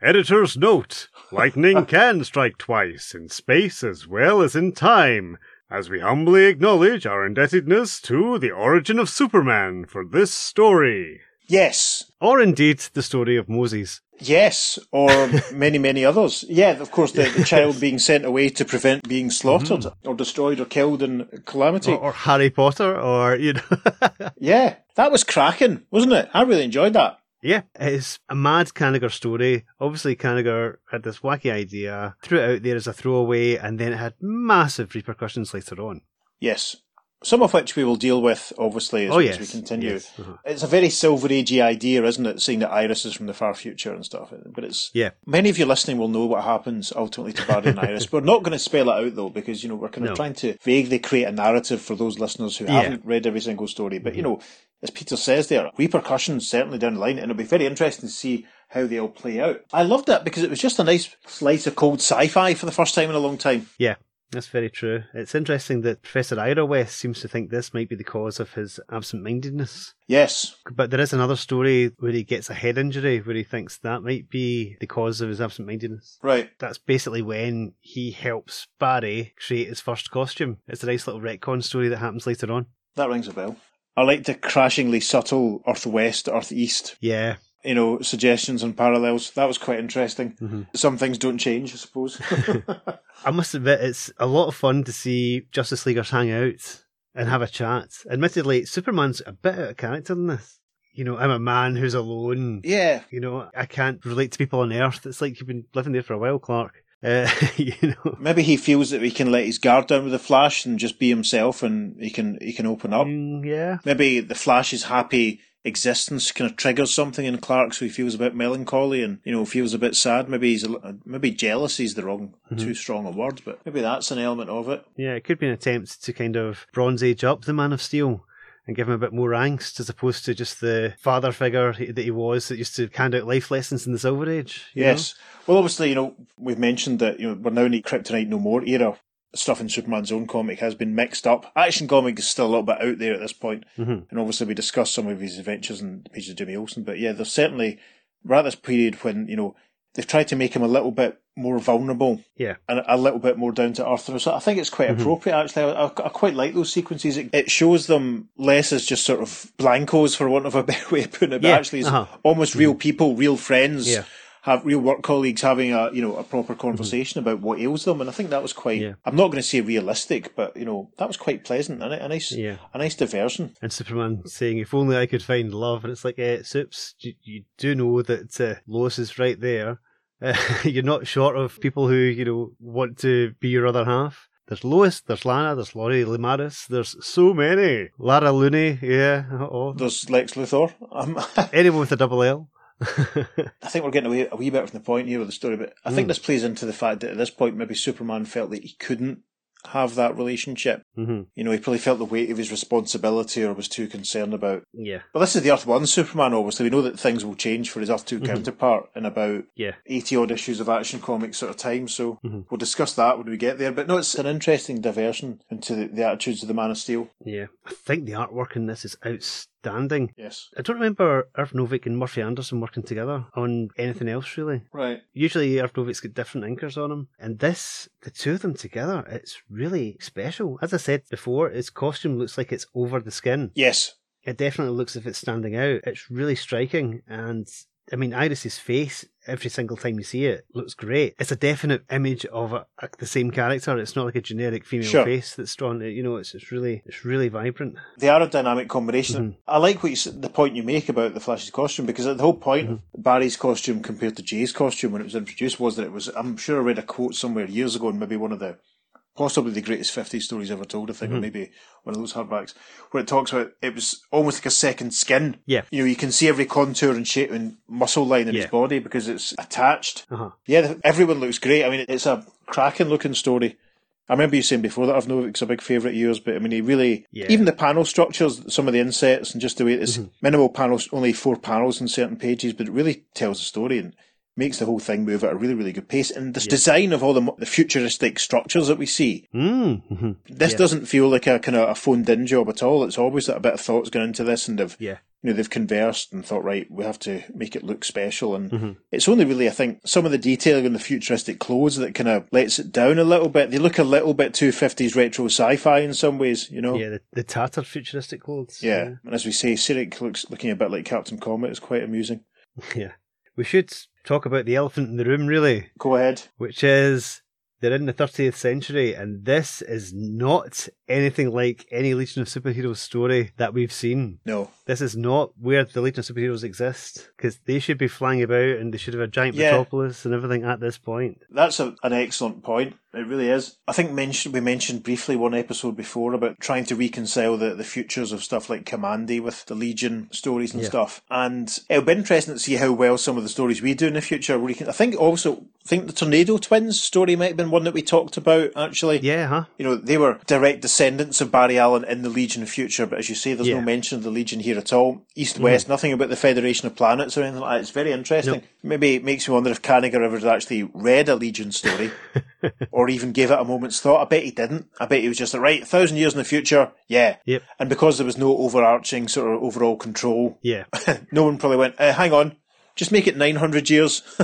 Editor's note Lightning can strike twice, in space as well as in time. as we humbly acknowledge our indebtedness to the origin of Superman for this story. Yes. Or indeed the story of Moses. Yes, or many, many others. Yeah, of course, the, the child being sent away to prevent being mm-hmm. slaughtered or destroyed or killed in calamity. Or, or Harry Potter, or, you know. yeah, that was cracking, wasn't it? I really enjoyed that. Yeah, it's a mad Kanigher story. Obviously, Kanigher had this wacky idea, threw it out there as a throwaway, and then it had massive repercussions later on. Yes. Some of which we will deal with, obviously, as, Oh, yes. we continue. Yes. Uh-huh. It's a very Silver Agey idea, isn't it? Seeing that Iris is from the far future and stuff. But it's Yeah. many of you listening will know what happens ultimately to Barry and Iris. We're not going to spell it out though, because you know we're kind of No. trying to vaguely create a narrative for those listeners who Yeah. Mm-hmm. haven't read every single story. But you know, as Peter says there, repercussions certainly down the line, and it'll be very interesting to see how they all play out. I loved that because it was just a nice slice of cold sci-fi for the first time in a long time. Yeah, that's very true. It's interesting that Professor Ira West seems to think this might be the cause of his absent mindedness. Yes, But there is another story where he gets a head injury where he thinks that might be the cause of his absent mindedness. right. That's basically when he helps Barry create his first costume. It's a nice little retcon story that happens later on. That rings a bell. I like the crashingly subtle Earth West, Earth East, Yeah. You know, suggestions and parallels. That was quite interesting. Mm-hmm. Some things don't change, I suppose. I must admit, it's a lot of fun to see Justice Leaguers hang out and have a chat. Admittedly, Superman's a bit out of character in this. You know, I'm a man who's alone. yeah, You know, I can't relate to people on Earth. It's like you've been living there for a while, Clark. Uh, you know, maybe he feels that he can let his guard down with the Flash and just be himself, and he can he can open up. Mm, yeah, Maybe the Flash is happy existence kind of triggers something in Clark, so he feels a bit melancholy and you know feels a bit sad. Maybe he's a, maybe jealousy is the wrong mm-hmm. too strong a word, but maybe that's an element of it. yeah. It could be an attempt to kind of Bronze Age up the Man of Steel and give him a bit more angst as opposed to just the father figure that he was that used to hand out life lessons in the Silver Age. Yes. Well, obviously, you know, we've mentioned that, you know, we're now in the Kryptonite No More era. Stuff in Superman's own comic has been mixed up. Action comic is still a little bit out there at this point. Mhm. And obviously, we discussed some of his adventures in the pages of Jimmy Olsen. But yeah, there's certainly, we're at this period when, you know, they've tried to make him a little bit more vulnerable Yeah. and a little bit more down to earth. So I think it's quite appropriate, actually. I, I, quite like those sequences. It, it shows them less as just sort of blankos, for want of a better way of putting it, but Yeah, actually as uh-huh. almost real people, real friends Yeah. Have real work colleagues having a you know a proper conversation about what ails them, and I think that was quite. Yeah. I'm not going to say realistic, but you know that was quite pleasant and a, a nice, Yeah. a nice diversion. And Superman saying, "If only I could find love," and it's like, eh, Soups, you, you do know that uh, Lois is right there. Uh, you're not short of people who you know want to be your other half. There's Lois, there's Lana, there's Lori Lemaris, there's so many. Lara Looney, yeah, oh, There's Lex Luthor. Um, anyone with a double L. I think we're getting away a wee bit from the point here of the story, but I Mm. think this plays into the fact that at this point maybe Superman felt that he couldn't have that relationship. hmm You know, he probably felt the weight of his responsibility or was too concerned about Yeah, But this is the Earth 1 Superman, obviously. We know that things will change for his Earth 2 counterpart in about yeah, 80 odd issues of Action Comics sort of time, so Mhm. we'll discuss that when we get there. But no, it's an interesting diversion into the, the attitudes of the Man of Steel. yeah. I think the artwork in this is outstanding. Yes. I don't remember Irv Novick and Murphy Anderson working together on anything else really. Right. Usually Irv Novick's got different anchors on him, and this, the two of them together, it's really special. As I said before, his costume looks like it's over the skin. Yes. It definitely looks as if it's standing out. It's really striking, and I mean, Iris's face every single time you see it looks great. It's a definite image of a, a- the same character. It's not like a generic female Sure. face that's drawn. You know, it's it's really it's really vibrant. They are a dynamic combination. Mm-hmm. I like what you, the point you make about the Flash's costume because the whole point Mm-hmm. Barry's costume compared to Jay's costume when it was introduced was that it was. I'm sure I read a quote somewhere years ago in maybe one of the possibly the greatest 50 stories ever told, I think, Mm-hmm. or maybe one of those hardbacks, where it talks about it was almost like a second skin. Yeah. You know, you can see every contour and shape and muscle line in Yeah. his body because it's attached. Uh huh. Yeah, everyone looks great. I mean, it's a cracking looking story. I remember you saying before that I've known it's a big favourite of yours, but I mean, he really, Yeah. even the panel structures, some of the insets and just the way it is, Mm-hmm. minimal panels, only four panels in certain pages, but it really tells the story and makes the whole thing move at a really, really good pace. And this design of all the, the futuristic structures that we see, Mm-hmm. this Yeah. doesn't feel like a kind of a phoned in job at all. It's always that a bit of thought's gone into this and they've Yeah. you know they've conversed and thought, right, we have to make it look special, and Mhm. it's only really, I think, some of the detailing in the futuristic clothes that kind of lets it down a little bit. They look a little bit too fifties retro sci-fi in some ways, you know. Yeah, the, the tattered futuristic clothes. Yeah, and as we say, Cyric looks looking a bit like Captain Comet. It's quite amusing. yeah. We should talk about the elephant in the room, really, Go ahead. which is they're in the 30th century, and this is not anything like any Legion of Superheroes story that we've seen. No, This is not where the Legion of Superheroes exist, because they should be flying about and they should have a giant Yeah. metropolis and everything at this point. That's a, an excellent point. It really is. I think mention, we mentioned briefly one episode before about trying to reconcile the, the futures of stuff like Kamandi with the Legion stories and Yeah. stuff. And it'll be interesting to see how well some of the stories we do in the future. Where you can, I think also I think the Tornado Twins story might have been one that we talked about actually. Yeah, huh? You know, they were direct descendants of Barry Allen in the Legion of Future, but as you say, there's Yeah. Mm-hmm. no mention of the Legion here at all. East West, nothing about the Federation of Planets or anything like that. It's very interesting. Nope. Maybe it makes me wonder if Kanigher ever actually read a Legion story or even gave it a moment's thought. I bet he didn't. I bet he was just like, right, a thousand years in the future, yeah. Yep. And because there was no overarching sort of overall control, Yeah. no one probably went, uh, hang on, just make it 900 years.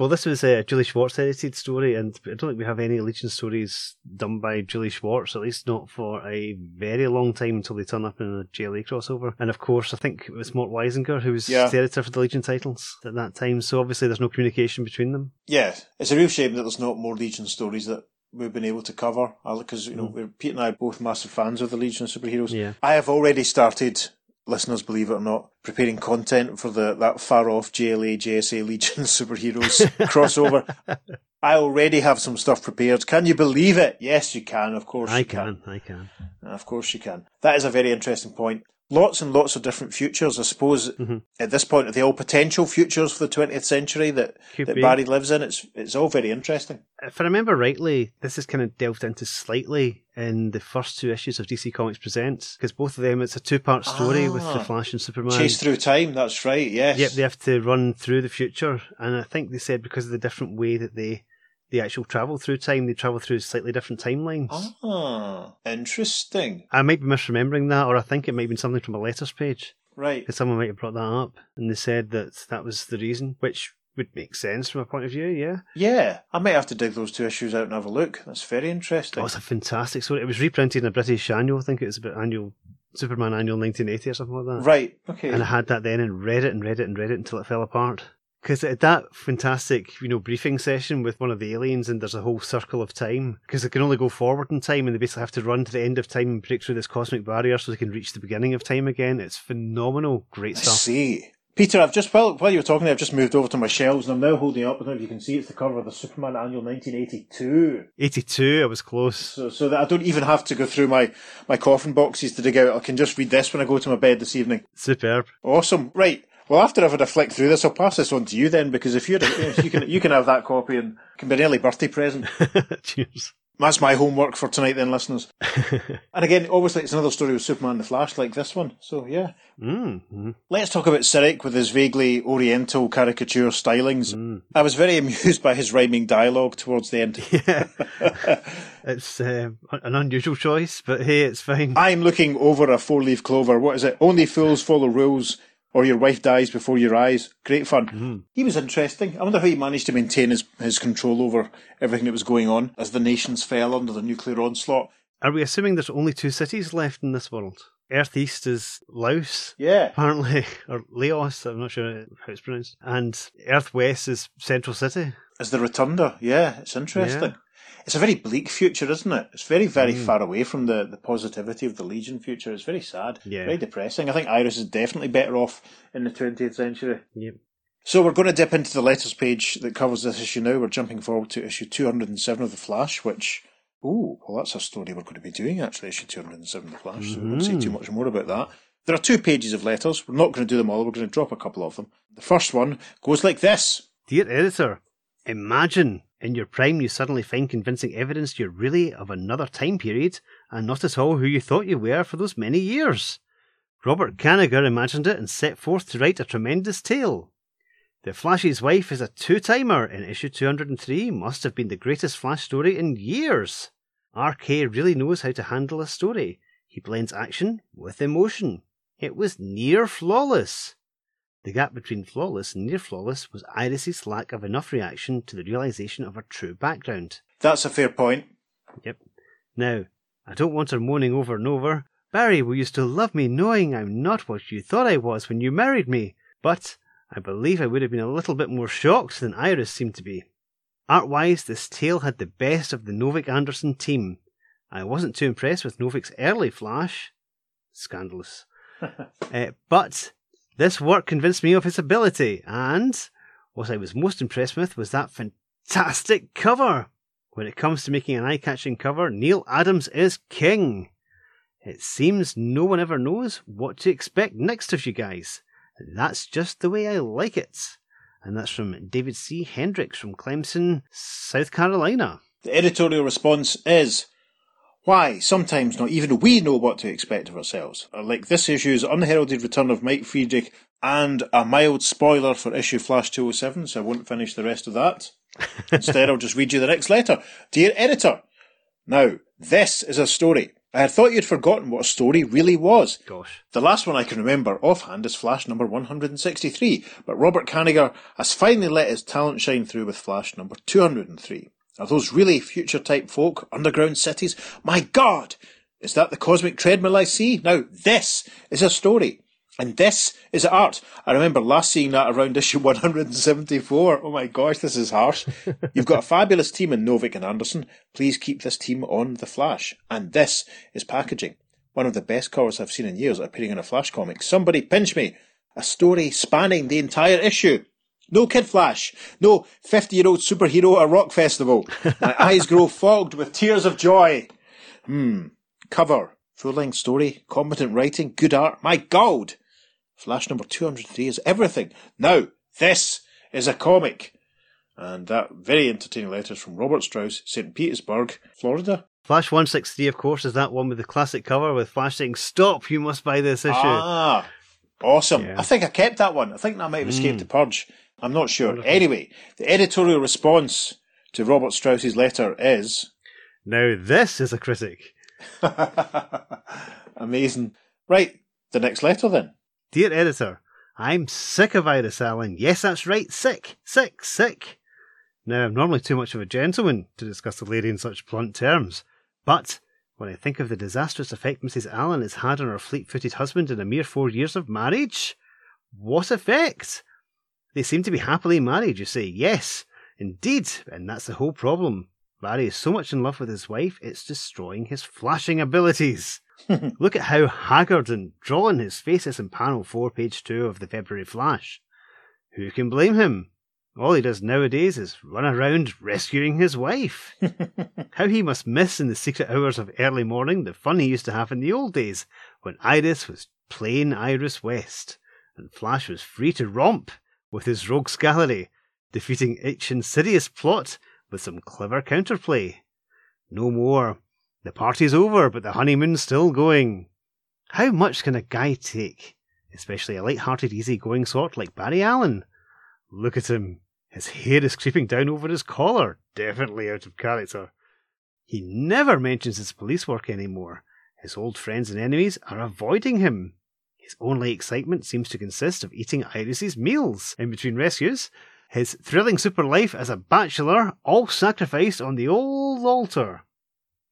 Well, this was a Julie Schwartz edited story, and I don't think we have any Legion stories done by Julie Schwartz, at least not for a very long time until they turn up in a JLA crossover. And of course, I think it was Mort Weisinger who was Yeah. the editor for the Legion titles at that time, so obviously there's no communication between them. Yeah, it's a real shame that there's not more Legion stories that we've been able to cover because you know mm. we're, Pete and I are both massive fans of the Legion of Superheroes. Yeah. I have already started, listeners, believe it or not, preparing content for the that far off JLA JSA Legion Superheroes crossover. I already have some stuff prepared. Can you believe it? Yes, you can. Of course, I you can, I can. Of course, you can. That is a very interesting point. Lots and lots of different futures. I suppose Mhm. at this point, are they all potential futures for the 20th century that, Could that be. Barry lives in? It's it's all very interesting. If I remember rightly, this is kind of delved into slightly in the first two issues of DC Comics Presents, because both of them, it's a two part story with Ah. the Flash and Superman. Chase through time. That's right. Yes. Yep, they have to run through the future, and I think they said because of the different way that they they actual travel through time, they travel through slightly different timelines. Ah, interesting. I might be misremembering that, or I think it might have been something from a letters page Right. because someone might have brought that up, and they said that that was the reason, which would make sense from a point of view. Yeah, Yeah, I might have to dig those two issues out and have a look. That's very interesting. oh, it's a fantastic story. It was reprinted in a British annual. I think it was about annual Superman annual 1980 or something like that. Right. Okay. and I had that then and read it and read it and read it until it fell apart. Because at that fantastic, you know, briefing session with one of the aliens, and there's a whole circle of time, because they can only go forward in time, and they basically have to run to the end of time and break through this cosmic barrier so they can reach the beginning of time again. It's phenomenal, great I stuff. see. Peter, I've just while while you were talking, I've just moved over to my shelves and I'm now holding up. I don't know if you can see it's the cover of the Superman Annual 1982. 82, I was close. So, so that I don't even have to go through my, my coffin boxes to dig out. I can just read this when I go to my bed this evening. Superb. Awesome. Right. Well, after I've had a flick through this, I'll pass this on to you then, because if you're, you can, you can have that copy and can be an early birthday present. Cheers. That's my homework for tonight, then, listeners. And again, obviously, it's another story with Superman and the Flash, like this one. So, yeah. mm, mm, Let's talk about Cyric with his vaguely oriental caricature stylings. mm. I was very amused by his rhyming dialogue towards the end. Yeah. it's uh, an unusual choice, but hey, it's fine. I'm looking over a four leaf clover. What is it? Only fools follow rules, or your wife dies before your eyes. Great fun. Mm. He was interesting. I wonder how he managed to maintain his, his control over everything that was going on as the nations fell under the nuclear onslaught. Are we assuming there's only two cities left in this world? Earth East is Laos, Yeah. apparently, or Laos, I'm not sure how it's pronounced. And Earth West is Central City. Is the Rotunda. Yeah, it's interesting. Yeah. It's a very bleak future, isn't it? It's very, very Mm. far away from the, the positivity of the Legion future. It's very sad. Yeah. Very depressing. I think Iris is definitely better off in the 20th century. Yep. So we're going to dip into the letters page that covers this issue now. We're jumping forward to issue 207 of The Flash, which, ooh, well, that's a story we're going to be doing, actually, issue 207 of The Flash, so we won't say too much more about that. There are two pages of letters. We're not going to do them all. We're going to drop a couple of them. The first one goes like this. Dear editor, imagine in your prime you suddenly find convincing evidence you're really of another time period and not at all who you thought you were for those many years. Robert Kanigher imagined it and set forth to write a tremendous tale. The Flash's wife is a two-timer in issue 203 must have been the greatest Flash story in years. RK really knows how to handle a story. He blends action with emotion. It was near flawless. The gap between flawless and near flawless was Iris's lack of enough reaction to the realization of her true background. That's a fair point. Yep. Now, I don't want her moaning over and over, Barry, will you still love me knowing I'm not what you thought I was when you married me? But I believe I would have been a little bit more shocked than Iris seemed to be. Art wise, this tale had the best of the Novick Anderson team. I wasn't too impressed with Novick's early Flash. Scandalous. uh, but this work convinced me of his ability, and what I was most impressed with was that fantastic cover. When it comes to making an eye catching cover, Neal Adams is king. It seems no one ever knows what to expect next of you guys. That's just the way I like it. And that's from David C. Hendricks from Clemson, South Carolina. The editorial response is Why, sometimes not even we know what to expect of ourselves. Uh, like this issue's unheralded return of Mike Friedrich and a mild spoiler for issue Flash 207, so I won't finish the rest of that. Instead, I'll just read you the next letter. Dear editor, now, this is a story I had thought you'd forgotten what a story really was. Gosh. The last one I can remember offhand is Flash number 163, but Robert Kanigher has finally let his talent shine through with Flash number 203. Are those really future type folk, underground cities? My god! Is that the cosmic treadmill I see? Now, this is a story. And this is art. I remember last seeing that around issue 174. Oh my gosh, this is harsh. You've got a fabulous team in Novick and Anderson. Please keep this team on the Flash. And this is packaging. One of the best covers I've seen in years appearing in a Flash comic. Somebody pinch me. A story spanning the entire issue. No Kid Flash. No 50 year old superhero at a rock festival. My eyes grow fogged with tears of joy. Hmm. Cover. Full length story. Competent writing. Good art. My God! Flash number 203 is everything. Now, this is a comic. And that very entertaining letter is from Robert Strauss, St. Petersburg, Florida. Flash 163, of course, is that one with the classic cover with Flash saying, Stop, you must buy this issue. Ah, awesome. Yeah. I think I kept that one. I think that might have escaped Mm. the purge. I'm not sure. Anyway, the editorial response to Robert Strauss's letter is Now, this is a critic. amazing. Right, the next letter then. Dear editor, I'm sick of Iris Allen. Yes, that's right. Sick, sick, sick. Now, I'm normally too much of a gentleman to discuss a lady in such blunt terms, but when I think of the disastrous effect Mrs. Allen has had on her fleet footed husband in a mere four years of marriage, what effect? They seem to be happily married, you say. Yes, indeed, and that's the whole problem. Barry is so much in love with his wife, it's destroying his flashing abilities. Look at how haggard and drawn his face is in panel 4, page 2 of the February Flash. Who can blame him? All he does nowadays is run around rescuing his wife. how he must miss in the secret hours of early morning the fun he used to have in the old days when Iris was plain Iris West and Flash was free to romp with his rogues gallery, defeating each insidious plot with some clever counterplay. No more. The party's over, but the honeymoon's still going. How much can a guy take? Especially a light-hearted, easy-going sort like Barry Allen. Look at him. His hair is creeping down over his collar. Definitely out of character. He never mentions his police work anymore. His old friends and enemies are avoiding him. His only excitement seems to consist of eating Iris's meals in between rescues. His thrilling super life as a bachelor, all sacrificed on the old altar.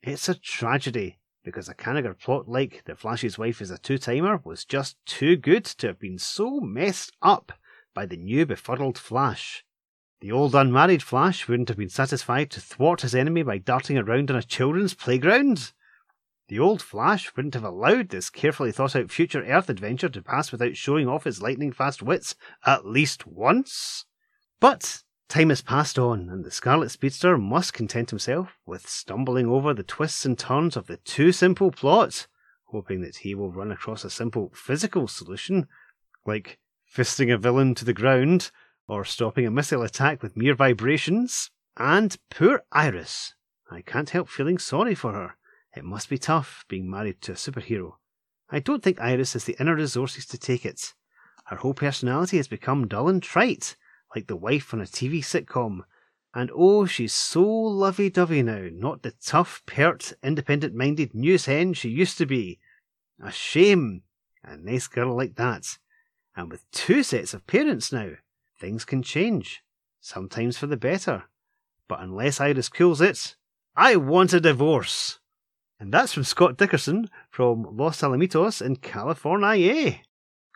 It's a tragedy, because a Kanigher plot like The Flash's wife is a two timer was just too good to have been so messed up by the new befuddled Flash. The old unmarried Flash wouldn't have been satisfied to thwart his enemy by darting around on a children's playground. The old Flash wouldn't have allowed this carefully thought out future Earth adventure to pass without showing off his lightning fast wits at least once. But time has passed on, and the Scarlet Speedster must content himself with stumbling over the twists and turns of the too simple plot, hoping that he will run across a simple physical solution, like fisting a villain to the ground or stopping a missile attack with mere vibrations. And poor Iris. I can't help feeling sorry for her. It must be tough being married to a superhero. I don't think Iris has the inner resources to take it. Her whole personality has become dull and trite, like the wife on a TV sitcom. And oh, she's so lovey dovey now, not the tough, pert, independent minded news hen she used to be. A shame. a nice girl like that. And with two sets of parents now, things can change, sometimes for the better. But unless Iris cools it, I want a divorce. And that's from Scott Dickerson from Los Alamitos in California.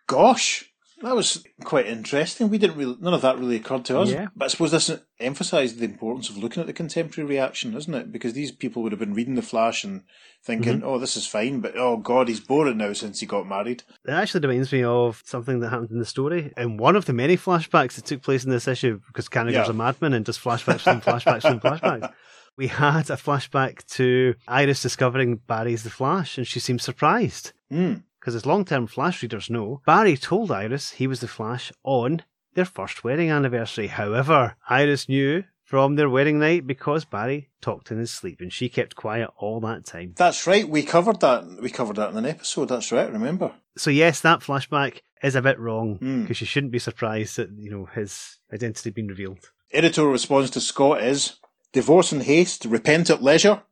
Gosh, that was quite interesting. We didn't really, none of that really occurred to us. Yeah. But I suppose this emphasised the importance of looking at the contemporary reaction, isn't it? Because these people would have been reading The Flash and thinking, Mm-hmm. oh, this is fine, but oh, God, he's boring now since he got married. It actually reminds me of something that happened in the story. In one of the many flashbacks that took place in this issue, because Kanigher's Yeah. a madman and just flashbacks and flashbacks and flashbacks. We had a flashback to Iris discovering Barry's the Flash, and she seemed surprised. Hmm. Because as long term Flash readers know, Barry told Iris he was the Flash on their first wedding anniversary. However, Iris knew from their wedding night because Barry talked in his sleep, and she kept quiet all that time. That's right. We covered that. We covered that in an episode. That's right. Remember? So yes, that flashback is a bit wrong Hmm. because you shouldn't be surprised that you know his identity being revealed. Editorial response to Scott is divorce in haste, repent at leisure.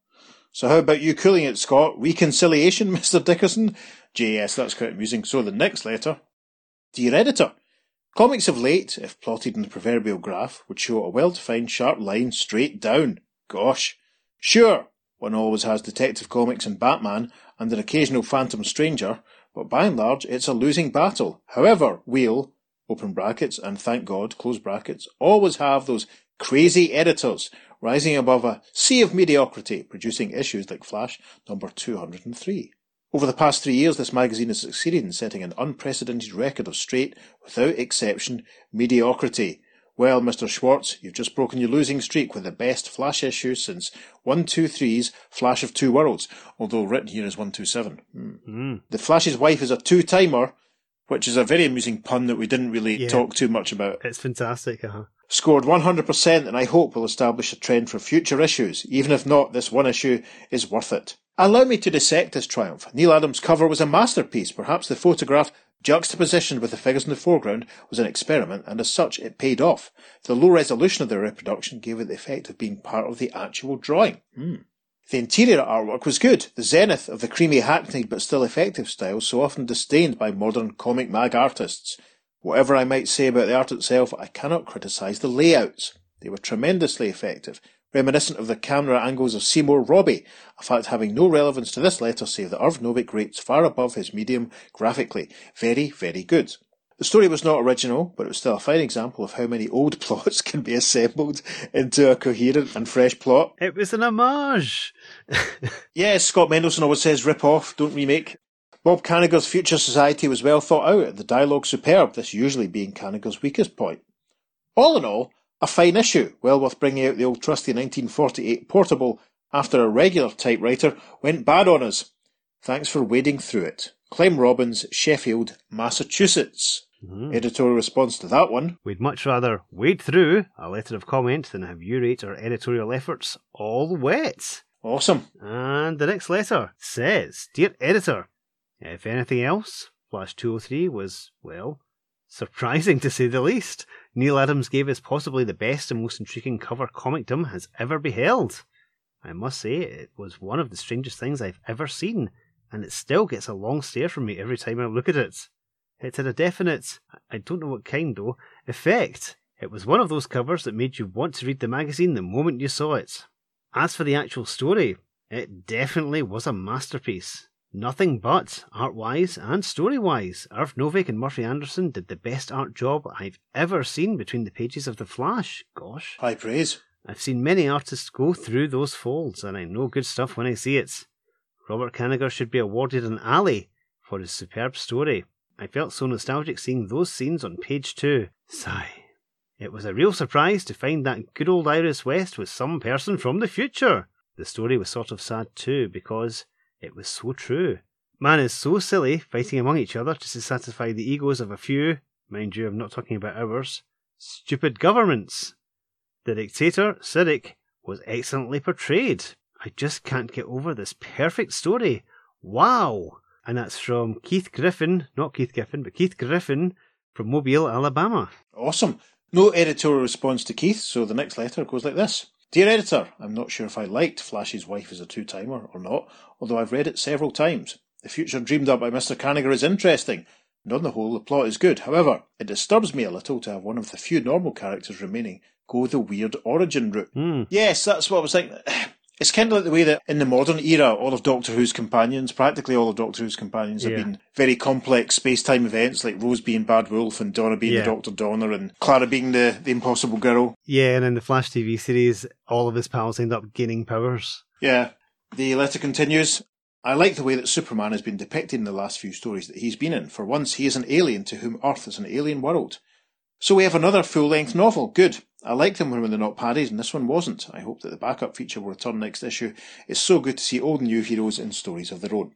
So how about you cooling it, Scott? Reconciliation, Mr. Dickerson? JS, that's quite amusing. So the next letter. Dear editor, comics of late, if plotted in the proverbial graph, would show a well-defined sharp line straight down. Gosh. Sure, one always has Detective Comics and Batman and an occasional Phantom Stranger, but by and large it's a losing battle. However, we'll, open brackets, and thank God, close brackets, always have those crazy editors rising above a sea of mediocrity, producing issues like Flash number 203. Over the past three years, this magazine has succeeded in setting an unprecedented record of straight, without exception, mediocrity. Well, Mr. Schwartz, you've just broken your losing streak with the best Flash issue since 123's Flash of Two Worlds, although written here as 127. Hmm. Mm. The Flash's wife is a two-timer, which is a very amusing pun that we didn't really Yeah. talk too much about. It's fantastic. Uh-huh. Scored 100% and I hope will establish a trend for future issues. Even if not, this one issue is worth it. Allow me to dissect this triumph. Neal Adams' cover was a masterpiece. Perhaps the photograph juxtapositioned with the figures in the foreground was an experiment and as such it paid off. The low resolution of the reproduction gave it the effect of being part of the actual drawing. Hmm. The interior artwork was good, the zenith of the creamy hackneyed but still effective style so often disdained by modern comic mag artists. Whatever I might say about the art itself, I cannot criticise the layouts. They were tremendously effective, reminiscent of the camera angles of Seymour Robbie, a fact having no relevance to this letter save that Irv Novick rates far above his medium graphically. Very, very good. The story was not original, but it was still a fine example of how many old plots can be assembled into a coherent and fresh plot. It was an homage. Yes, Scott Mendelson always says rip off, don't remake. Bob Kanigher's Future Society was well thought out, the dialogue superb, this usually being Kanigher's weakest point. All in all, a fine issue, well worth bringing out the old trusty 1948 portable after a regular typewriter went bad on us. Thanks for wading through it. Clem Robbins, Sheffield, Massachusetts. Mm. Editorial response to that one. We'd much rather wade through a letter of comment than have you rate our editorial efforts all wet. Awesome. And the next letter says, Dear editor, if anything else, Flash 203 was, well, surprising to say the least. Neal Adams gave us possibly the best and most intriguing cover comicdom has ever beheld. I must say, it was one of the strangest things I've ever seen, and it still gets a long stare from me every time I look at it. It had a definite, I don't know what kind though, effect. It was one of those covers that made you want to read the magazine the moment you saw it. As for the actual story, it definitely was a masterpiece. Nothing but, art wise and story wise. Irv Novick and Murphy Anderson did the best art job I've ever seen between the pages of The Flash. Gosh. High praise. I've seen many artists go through those folds, and I know good stuff when I see it. Robert Kanigher should be awarded an alley for his superb story. I felt so nostalgic seeing those scenes on page two. Sigh. It was a real surprise to find that good old Iris West was some person from the future. The story was sort of sad too, because it was so true. Man is so silly fighting among each other just to satisfy the egos of a few, mind you, I'm not talking about ours, stupid governments. The dictator, Cyric, was excellently portrayed. I just can't get over this perfect story. Wow! And that's from Keith Griffin, not Keith Giffen, but Keith Griffin from Mobile, Alabama. Awesome. No editorial response to Keith, so the next letter goes like this. Dear editor, I'm not sure if I liked Flash's Wife as a two-timer or not, although I've read it several times. The future dreamed up by Mr. Kanigher is interesting, and on the whole, the plot is good. However, it disturbs me a little to have one of the few normal characters remaining go the weird origin route. Hmm. Yes, that's what I was thinking. It's kind of like the way that in the modern era, all of Doctor Who's companions, practically all of Doctor Who's companions, Yeah. have been very complex space-time events, like Rose being Bad Wolf and Donna being Yeah. the Doctor Donna and Clara being the, the Impossible Girl. Yeah, and in the Flash TV series, all of his pals end up gaining powers. Yeah. The letter continues. I like the way that Superman has been depicted in the last few stories that he's been in. For once, he is an alien to whom Earth is an alien world. So we have another full-length novel. Good. I like them when they're not parodies, and this one wasn't. I hope that the backup feature will return next issue. It's so good to see old and new heroes in stories of their own.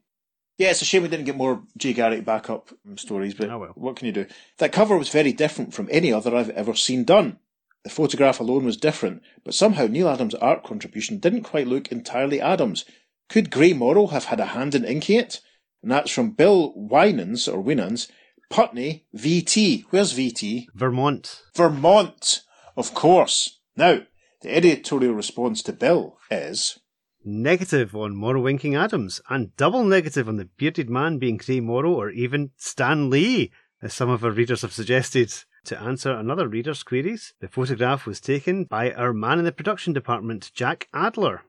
Yeah, it's a shame we didn't get more Jay Garrick backup stories, but Oh, well. what can you do? That cover was very different from any other I've ever seen done. The photograph alone was different, but somehow Neal Adams' art contribution didn't quite look entirely Adams. Could Gray Morrow have had a hand in inking it? And that's from Bill Winans, or Winans, Putney, VT. Where's VT? Vermont. Vermont, of course. Now, the editorial response to Bill is Negative on Morrow winking Adams, and double negative on the bearded man being Gray Morrow or even Stan Lee, as some of our readers have suggested. To answer another reader's queries, the photograph was taken by our man in the production department, Jack Adler.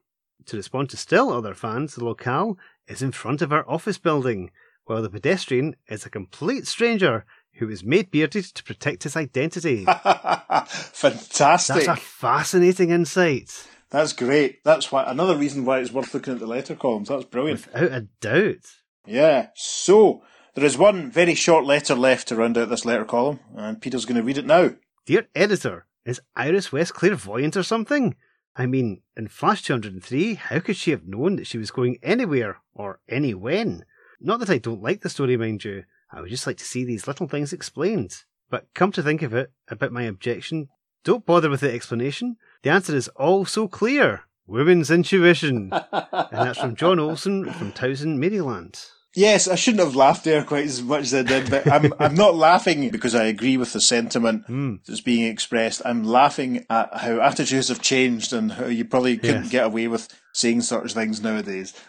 To respond to still other fans, the locale is in front of our office building, while the pedestrian is a complete stranger who is made bearded to protect his identity. fantastic. That's a fascinating insight. That's great. That's why another reason why it's worth looking at the letter columns. That's brilliant. Without a doubt. Yeah. So there is one very short letter left to round out this letter column, and Peter's going to read it now. Dear editor, is Iris West clairvoyant or something? I mean, in Flash 203, how could she have known that she was going anywhere or any when? Not that I don't like the story, mind you. I would just like to see these little things explained. But come to think of it, about my objection, don't bother with the explanation. The answer is all so clear. Women's intuition. and that's from John Olson from Towson, Maryland. Yes, I shouldn't have laughed there quite as much as I did, but I'm I'm not laughing because I agree with the sentiment Hmm. that's being expressed. I'm laughing at how attitudes have changed and how you probably couldn't Yes. get away with saying such things nowadays.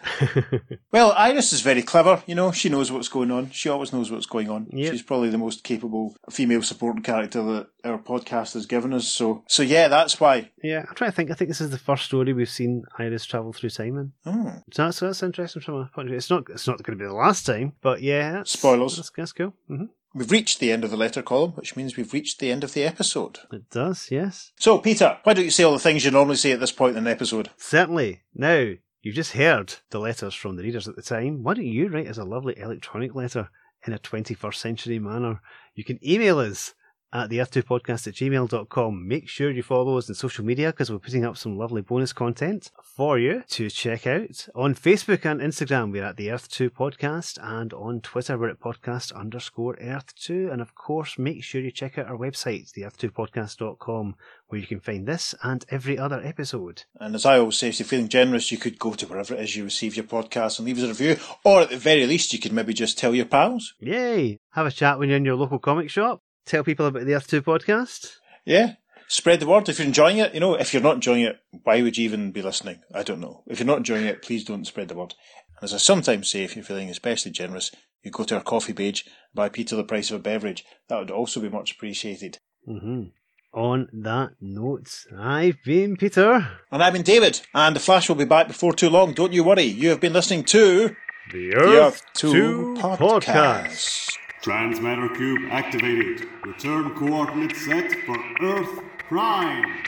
Well, Iris is very clever. You know, she knows what's going on. She always knows what's going on. Yep. She's probably the most capable female supporting character that our podcast has given us. So, so yeah, that's why. yeah, I'm trying to think. I think this is the first story we've seen Iris travel through time in. Oh, So that's, that's interesting from a point of view. It's not it's not going to be the last time, but yeah. That's, Spoilers. That's, that's cool. hmm we've reached the end of the letter column, which means we've reached the end of the episode. It does, yes. So, Peter, why don't you say all the things you normally say at this point in the episode? Certainly. Now, you've just heard the letters from the readers at the time. Why don't you write us a lovely electronic letter in a 21st century manner? You can email us at the earth2podcast at gmail.com. Make sure you follow us on social media because we're putting up some lovely bonus content for you to check out. On Facebook and Instagram, we're at the Earth2 Podcast, and on Twitter, we're at podcast underscore Earth2. And of course, make sure you check out our website, the earth2podcast.com, where you can find this and every other episode. And as I always say, if you're feeling generous, you could go to wherever it is you receive your podcast and leave us a review. Or at the very least, you could maybe just tell your pals. Yay! Have a chat when you're in your local comic shop. Tell people about the Earth 2 podcast. Yeah. Spread the word if you're enjoying it. You know, if you're not enjoying it, why would you even be listening? I don't know. If you're not enjoying it, please don't spread the word. And as I sometimes say, if you're feeling especially generous, you go to our Ko-fi page, buy Peter the price of a beverage. That would also be much appreciated. hmm On that note, I've been Peter. And I've been David, and the Flash will be back before too long. Don't you worry. You have been listening to The the Earth, 2 2 podcast. podcast. Transmatter cube activated. Return coordinates set for Earth Prime.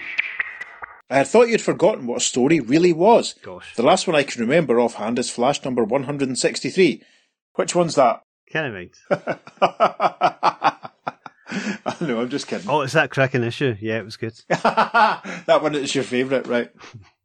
I had thought you'd forgotten what a story really was. Gosh. The last one I can remember offhand is Flash number 163. Which one's that? Kind of right. no, I'm just kidding. Oh, it's that cracking issue. Yeah, it was good. that one is your favourite, right?